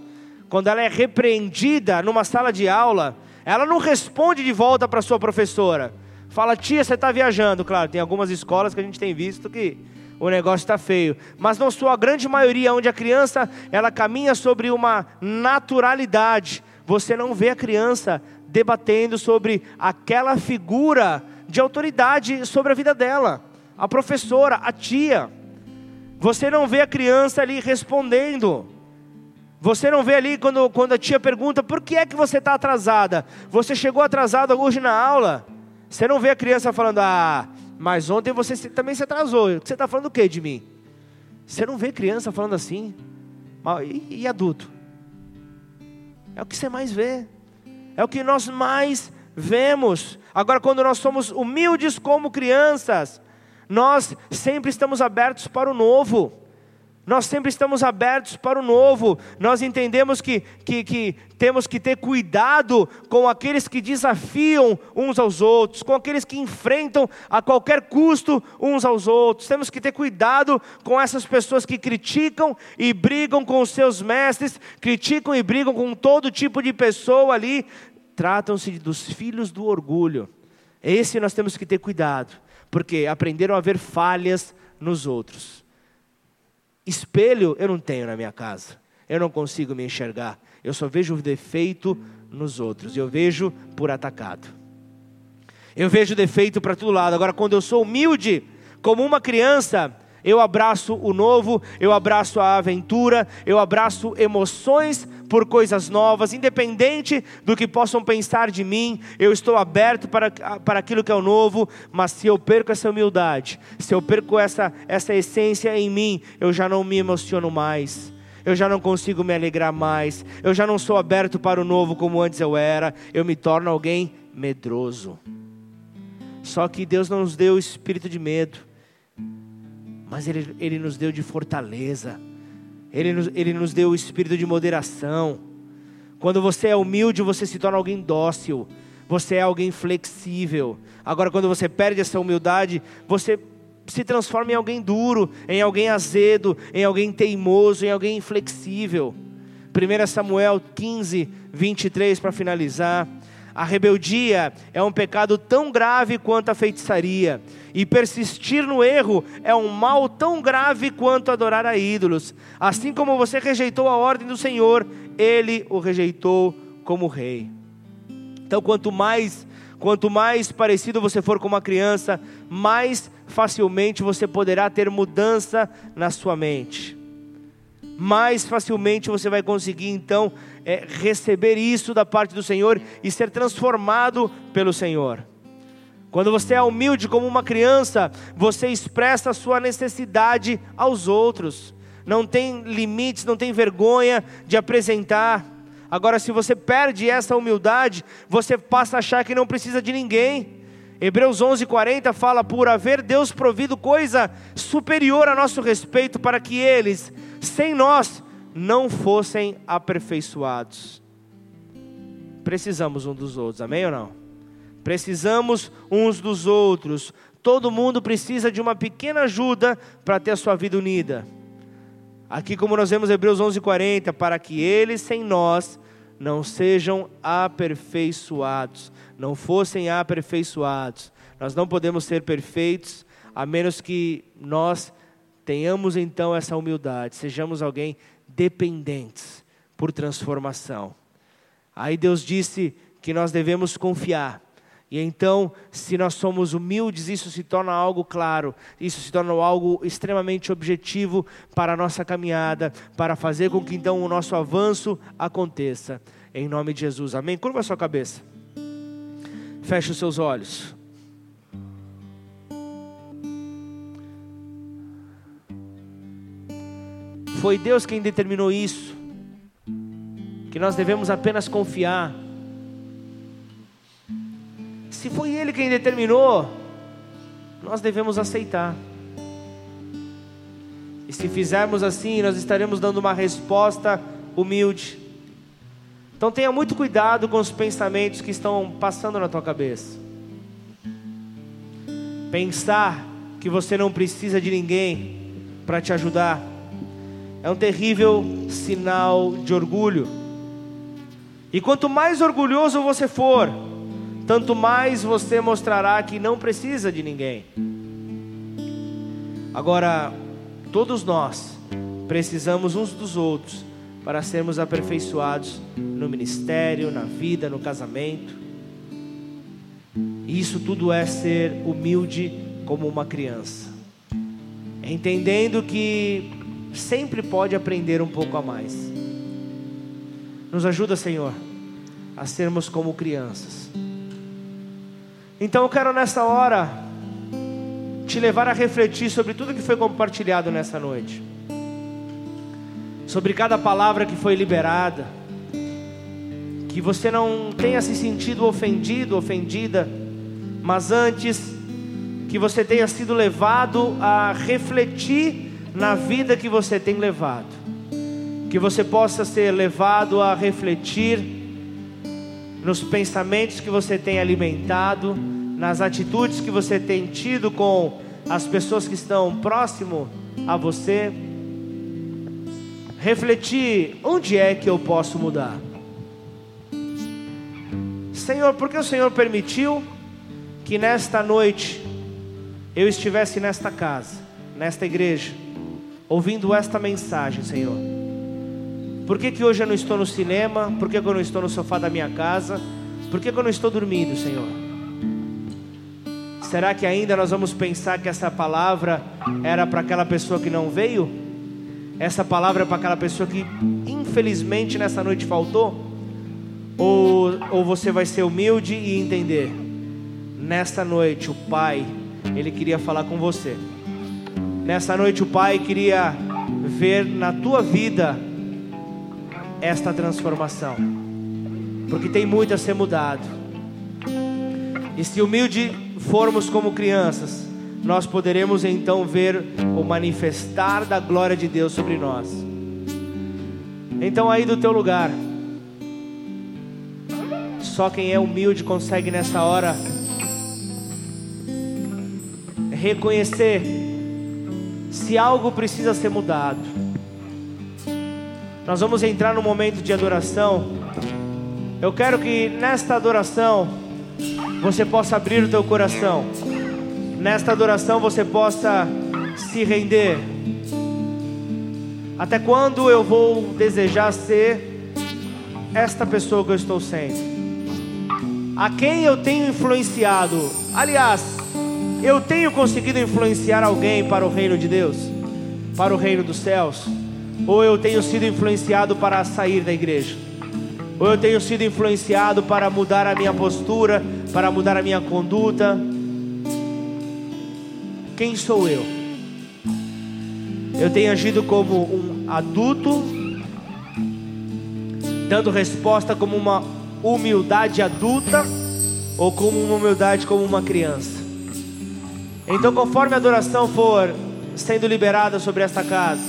quando ela é repreendida numa sala de aula, ela não responde de volta para sua professora. Fala, tia, você está viajando. Claro, tem algumas escolas que a gente tem visto que o negócio está feio. Mas não sou a grande maioria, onde a criança ela caminha sobre uma naturalidade. Você não vê a criança debatendo sobre aquela figura de autoridade sobre a vida dela, a professora, a tia. Você não vê a criança ali respondendo. Você não vê ali quando, quando a tia pergunta por que é que você está atrasada? Você chegou atrasada hoje na aula? Você não vê a criança falando, ah, mas ontem você também se atrasou. Você está falando o que de mim? Você não vê criança falando assim? E, e adulto? É o que você mais vê. É o que nós mais vemos. Agora, quando nós somos humildes como crianças, nós sempre estamos abertos para o novo. Nós sempre estamos abertos para o novo. Nós entendemos que, que, que, temos que ter cuidado com aqueles que desafiam uns aos outros, com aqueles que enfrentam a qualquer custo uns aos outros. Temos que ter cuidado com essas pessoas que criticam e brigam com os seus mestres, criticam e brigam com todo tipo de pessoa ali. Tratam-se dos filhos do orgulho. Esse nós temos que ter cuidado, porque aprenderam a ver falhas nos outros Espelho eu não tenho na minha casa. Eu não consigo me enxergar. Eu só vejo o defeito nos outros. Eu vejo por atacado. Eu vejo defeito para todo lado. Agora, quando eu sou humilde, como uma criança, eu abraço o novo, eu abraço a aventura, eu abraço emoções por coisas novas, independente do que possam pensar de mim, eu estou aberto para, para aquilo que é o novo, mas se eu perco essa humildade, se eu perco essa, essa essência em mim, eu já não me emociono mais. Eu já não consigo me alegrar mais. Eu já não sou aberto para o novo como antes eu era. Eu me torno alguém medroso. Só que Deus não nos deu o espírito de medo mas Ele, Ele nos deu de fortaleza, Ele nos, Ele nos deu o espírito de moderação. Quando você é humilde, você se torna alguém dócil, você é alguém flexível. Agora, quando você perde essa humildade, você se transforma em alguém duro, em alguém azedo, em alguém teimoso, em alguém inflexível. 1 Samuel 15, 23, para finalizar. A rebeldia é um pecado tão grave quanto a feitiçaria, e persistir no erro é um mal tão grave quanto adorar a ídolos. Assim como você rejeitou a ordem do Senhor, ele o rejeitou como rei. Então, quanto mais quanto mais parecido você for com uma criança, mais facilmente você poderá ter mudança na sua mente. Mais facilmente você vai conseguir então é, receber isso da parte do Senhor e ser transformado pelo Senhor. Quando você é humilde como uma criança, você expressa a sua necessidade aos outros. Não tem limites, não tem vergonha de apresentar. Agora, se você perde essa humildade, você passa a achar que não precisa de ninguém. Hebreus 11:40 fala por haver Deus provido coisa superior a nosso respeito para que eles, sem nós, não fossem aperfeiçoados. Precisamos um dos outros, amém ou não? Precisamos uns dos outros. Todo mundo precisa de uma pequena ajuda para ter a sua vida unida. Aqui, como nós vemos Hebreus 11:40, para que eles sem nós não sejam aperfeiçoados, não fossem aperfeiçoados. Nós não podemos ser perfeitos a menos que nós tenhamos então essa humildade, sejamos alguém dependentes por transformação. Aí Deus disse que nós devemos confiar. E então, se nós somos humildes, isso se torna algo claro, isso se torna algo extremamente objetivo para a nossa caminhada, para fazer com que então o nosso avanço aconteça. Em nome de Jesus, amém? Curva a sua cabeça, feche os seus olhos. Foi Deus quem determinou isso. Que nós devemos apenas confiar. Se foi Ele quem determinou, nós devemos aceitar. E se fizermos assim, nós estaremos dando uma resposta humilde. Então tenha muito cuidado com os pensamentos que estão passando na tua cabeça. Pensar que você não precisa de ninguém para te ajudar é um terrível sinal de orgulho. E quanto mais orgulhoso você for, tanto mais você mostrará que não precisa de ninguém. Agora, todos nós precisamos uns dos outros para sermos aperfeiçoados no ministério, na vida, no casamento. E isso tudo é ser humilde como uma criança, entendendo que sempre pode aprender um pouco a mais. Nos ajuda, Senhor, a sermos como crianças. Então eu quero nessa hora te levar a refletir sobre tudo que foi compartilhado nessa noite. Sobre cada palavra que foi liberada. Que você não tenha se sentido ofendido, ofendida, mas antes que você tenha sido levado a refletir na vida que você tem levado. Que você possa ser levado a refletir nos pensamentos que você tem alimentado, nas atitudes que você tem tido com as pessoas que estão próximo a você. Refletir onde é que eu posso mudar. Senhor, por que o Senhor permitiu que nesta noite eu estivesse nesta casa, nesta igreja? Ouvindo esta mensagem, Senhor. Por que, que hoje eu não estou no cinema? Por que, que eu não estou no sofá da minha casa? Por que, que eu não estou dormindo, Senhor? Será que ainda nós vamos pensar que essa palavra era para aquela pessoa que não veio? Essa palavra é para aquela pessoa que infelizmente nessa noite faltou? Ou, ou você vai ser humilde e entender? Nesta noite o Pai, Ele queria falar com você. Nessa noite o Pai queria ver na tua vida esta transformação, porque tem muito a ser mudado. E se humilde formos como crianças, nós poderemos então ver o manifestar da glória de Deus sobre nós. Então, aí do teu lugar, só quem é humilde consegue nessa hora reconhecer se algo precisa ser mudado. Nós vamos entrar no momento de adoração. Eu quero que nesta adoração você possa abrir o teu coração. Nesta adoração você possa se render. Até quando eu vou desejar ser esta pessoa que eu estou sendo? A quem eu tenho influenciado? Aliás, eu tenho conseguido influenciar alguém para o reino de Deus, para o reino dos céus? Ou eu tenho sido influenciado para sair da igreja? Ou eu tenho sido influenciado para mudar a minha postura, para mudar a minha conduta? Quem sou eu? Eu tenho agido como um adulto, dando resposta como uma humildade adulta, ou como uma humildade como uma criança? Então, conforme a adoração for sendo liberada sobre esta casa,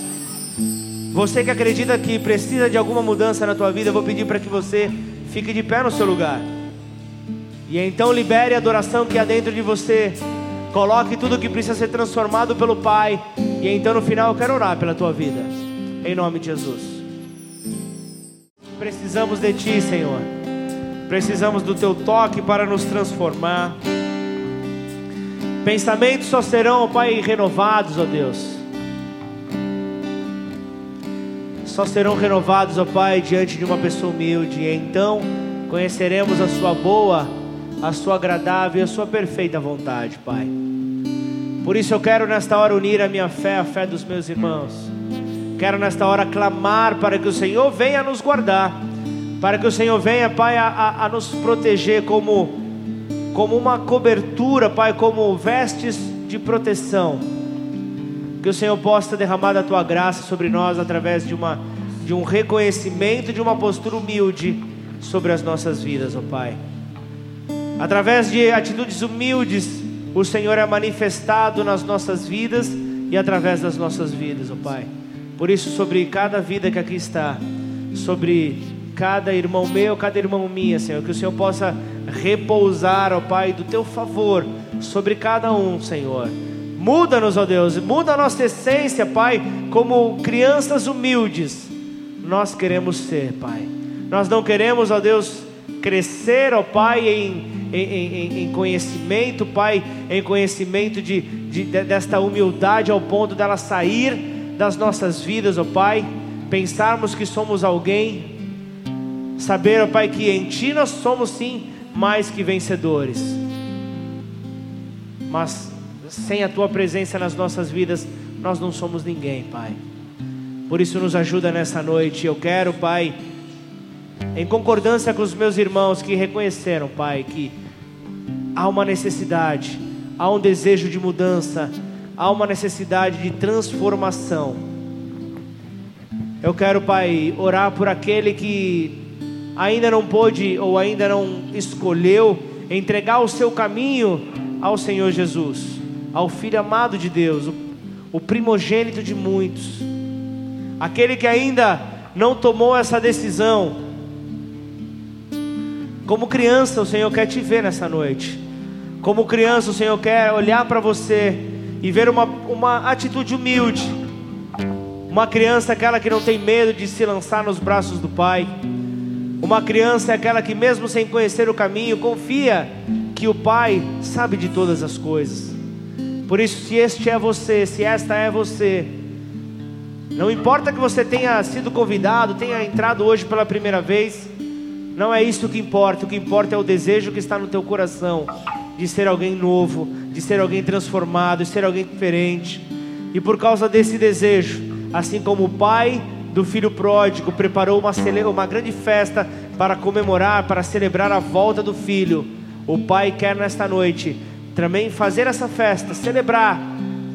você que acredita que precisa de alguma mudança na tua vida, eu vou pedir para que você fique de pé no seu lugar. E então libere a adoração que há dentro de você. Coloque tudo que precisa ser transformado pelo Pai. E então no final eu quero orar pela tua vida. Em nome de Jesus. Precisamos de Ti, Senhor. Precisamos do Teu toque para nos transformar. Pensamentos só serão, Pai, renovados, ó Deus só serão renovados, ó Pai, diante de uma pessoa humilde. E então conheceremos a Sua boa, a Sua agradável e a Sua perfeita vontade, Pai. Por isso eu quero nesta hora unir a minha fé à fé dos meus irmãos. Quero nesta hora clamar para que o Senhor venha nos guardar, para que o Senhor venha, Pai, a, a, a nos proteger como, como uma cobertura, Pai, como vestes de proteção que o Senhor possa derramar da tua graça sobre nós através de, uma, de um reconhecimento, de uma postura humilde sobre as nossas vidas, ó Pai. Através de atitudes humildes, o Senhor é manifestado nas nossas vidas e através das nossas vidas, ó Pai. Por isso, sobre cada vida que aqui está, sobre cada irmão meu, cada irmão minha, Senhor, que o Senhor possa repousar, ó Pai, do teu favor sobre cada um, Senhor Muda-nos, ó Deus, muda a nossa essência, Pai, como crianças humildes. Nós queremos ser, Pai. Nós não queremos, ó Deus, crescer, ó Pai, em, em, em, em conhecimento, Pai, em conhecimento de, de, desta humildade ao ponto dela sair das nossas vidas, ó Pai. Pensarmos que somos alguém, saber, ó Pai, que em Ti nós somos sim mais que vencedores. Mas sem a tua presença nas nossas vidas, nós não somos ninguém, Pai. Por isso, nos ajuda nessa noite. Eu quero, Pai, em concordância com os meus irmãos que reconheceram, Pai, que há uma necessidade, há um desejo de mudança, há uma necessidade de transformação. Eu quero, Pai, orar por aquele que ainda não pôde ou ainda não escolheu entregar o seu caminho ao Senhor Jesus ao Filho amado de Deus, o, primogênito de muitos, aquele que ainda não tomou essa decisão. Como criança, o Senhor quer te ver nessa noite. Como criança, o Senhor quer olhar para você e ver uma, uma atitude humilde. Uma criança aquela que não tem medo de se lançar nos braços do Pai. Uma criança é aquela que, mesmo sem conhecer o caminho, confia que o Pai sabe de todas as coisas. Por isso, se este é você, se esta é você, Não importa que você tenha sido convidado, tenha entrado hoje pela primeira vez, não é isso que importa. O que importa é o desejo que está no teu coração de ser alguém novo, de ser alguém transformado, de ser alguém diferente. E por causa desse desejo, assim como o pai do filho pródigo preparou uma, uma grande festa para comemorar, para celebrar a volta do filho, o pai quer nesta noite também fazer essa festa, celebrar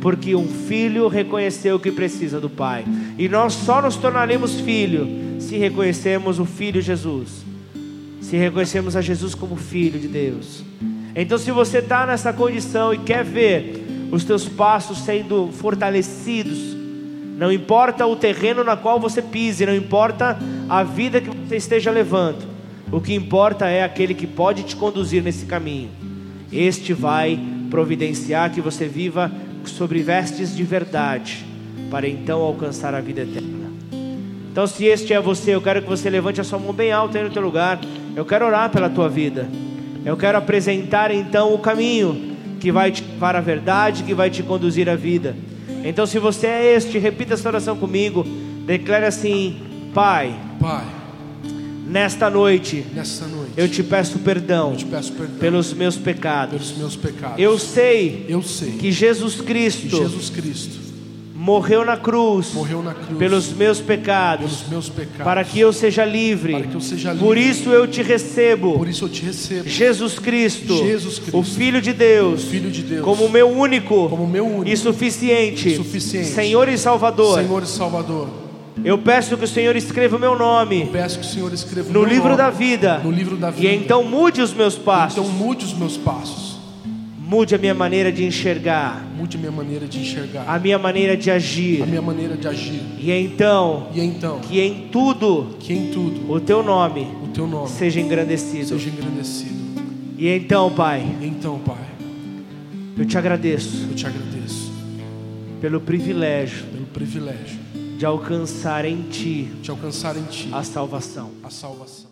porque um filho reconheceu que precisa do pai. E nós só nos tornaremos filho se reconhecemos o filho Jesus. Se reconhecemos a Jesus como filho de Deus. Então, se você está nessa condição e quer ver os teus passos sendo fortalecidos, não importa o terreno na qual você pise, não importa a vida que você esteja levando, o que importa é aquele que pode te conduzir nesse caminho. Este vai providenciar que você viva sobre vestes de verdade, para então alcançar a vida eterna. Então, se este é você, eu quero que você levante a sua mão bem alta aí no teu lugar. Eu quero orar pela tua vida. Eu quero apresentar então o caminho que vai te levar à verdade, que vai te conduzir à vida. Então, se você é este, repita essa oração comigo. Declare assim: Pai. Pai Nesta noite, nesta noite, eu te peço perdão, te peço perdão pelos meus pecados. pelos meus pecados. Eu sei, eu sei que Jesus Cristo, que Jesus Cristo morreu na cruz, morreu na cruz pelos meus pecados, pelos meus pecados, para que eu seja livre. Eu seja livre. Por isso eu te recebo. Por isso eu te recebo. Jesus Cristo, Jesus Cristo, o Filho de Deus, o Filho de Deus, como meu único, como meu único e suficiente, e suficiente Senhor e Salvador. Senhor e Salvador. Eu peço que o Senhor escreva o meu nome Peço que o Senhor escreva o no livro nome da vida. no livro da E vida. então mude os meus passos. Então mude os meus passos. Mude a minha maneira de enxergar, Mude a minha maneira de enxergar, a minha maneira de agir. a minha maneira de agir. E então, E então, que em tudo que em tudo o teu nome o teu nome seja engrandecido. seja engrandecido. E então, Pai, Então, Pai, eu te agradeço eu te agradeço pelo privilégio pelo privilégio de alcançar em Ti de alcançar em Ti a salvação. a salvação.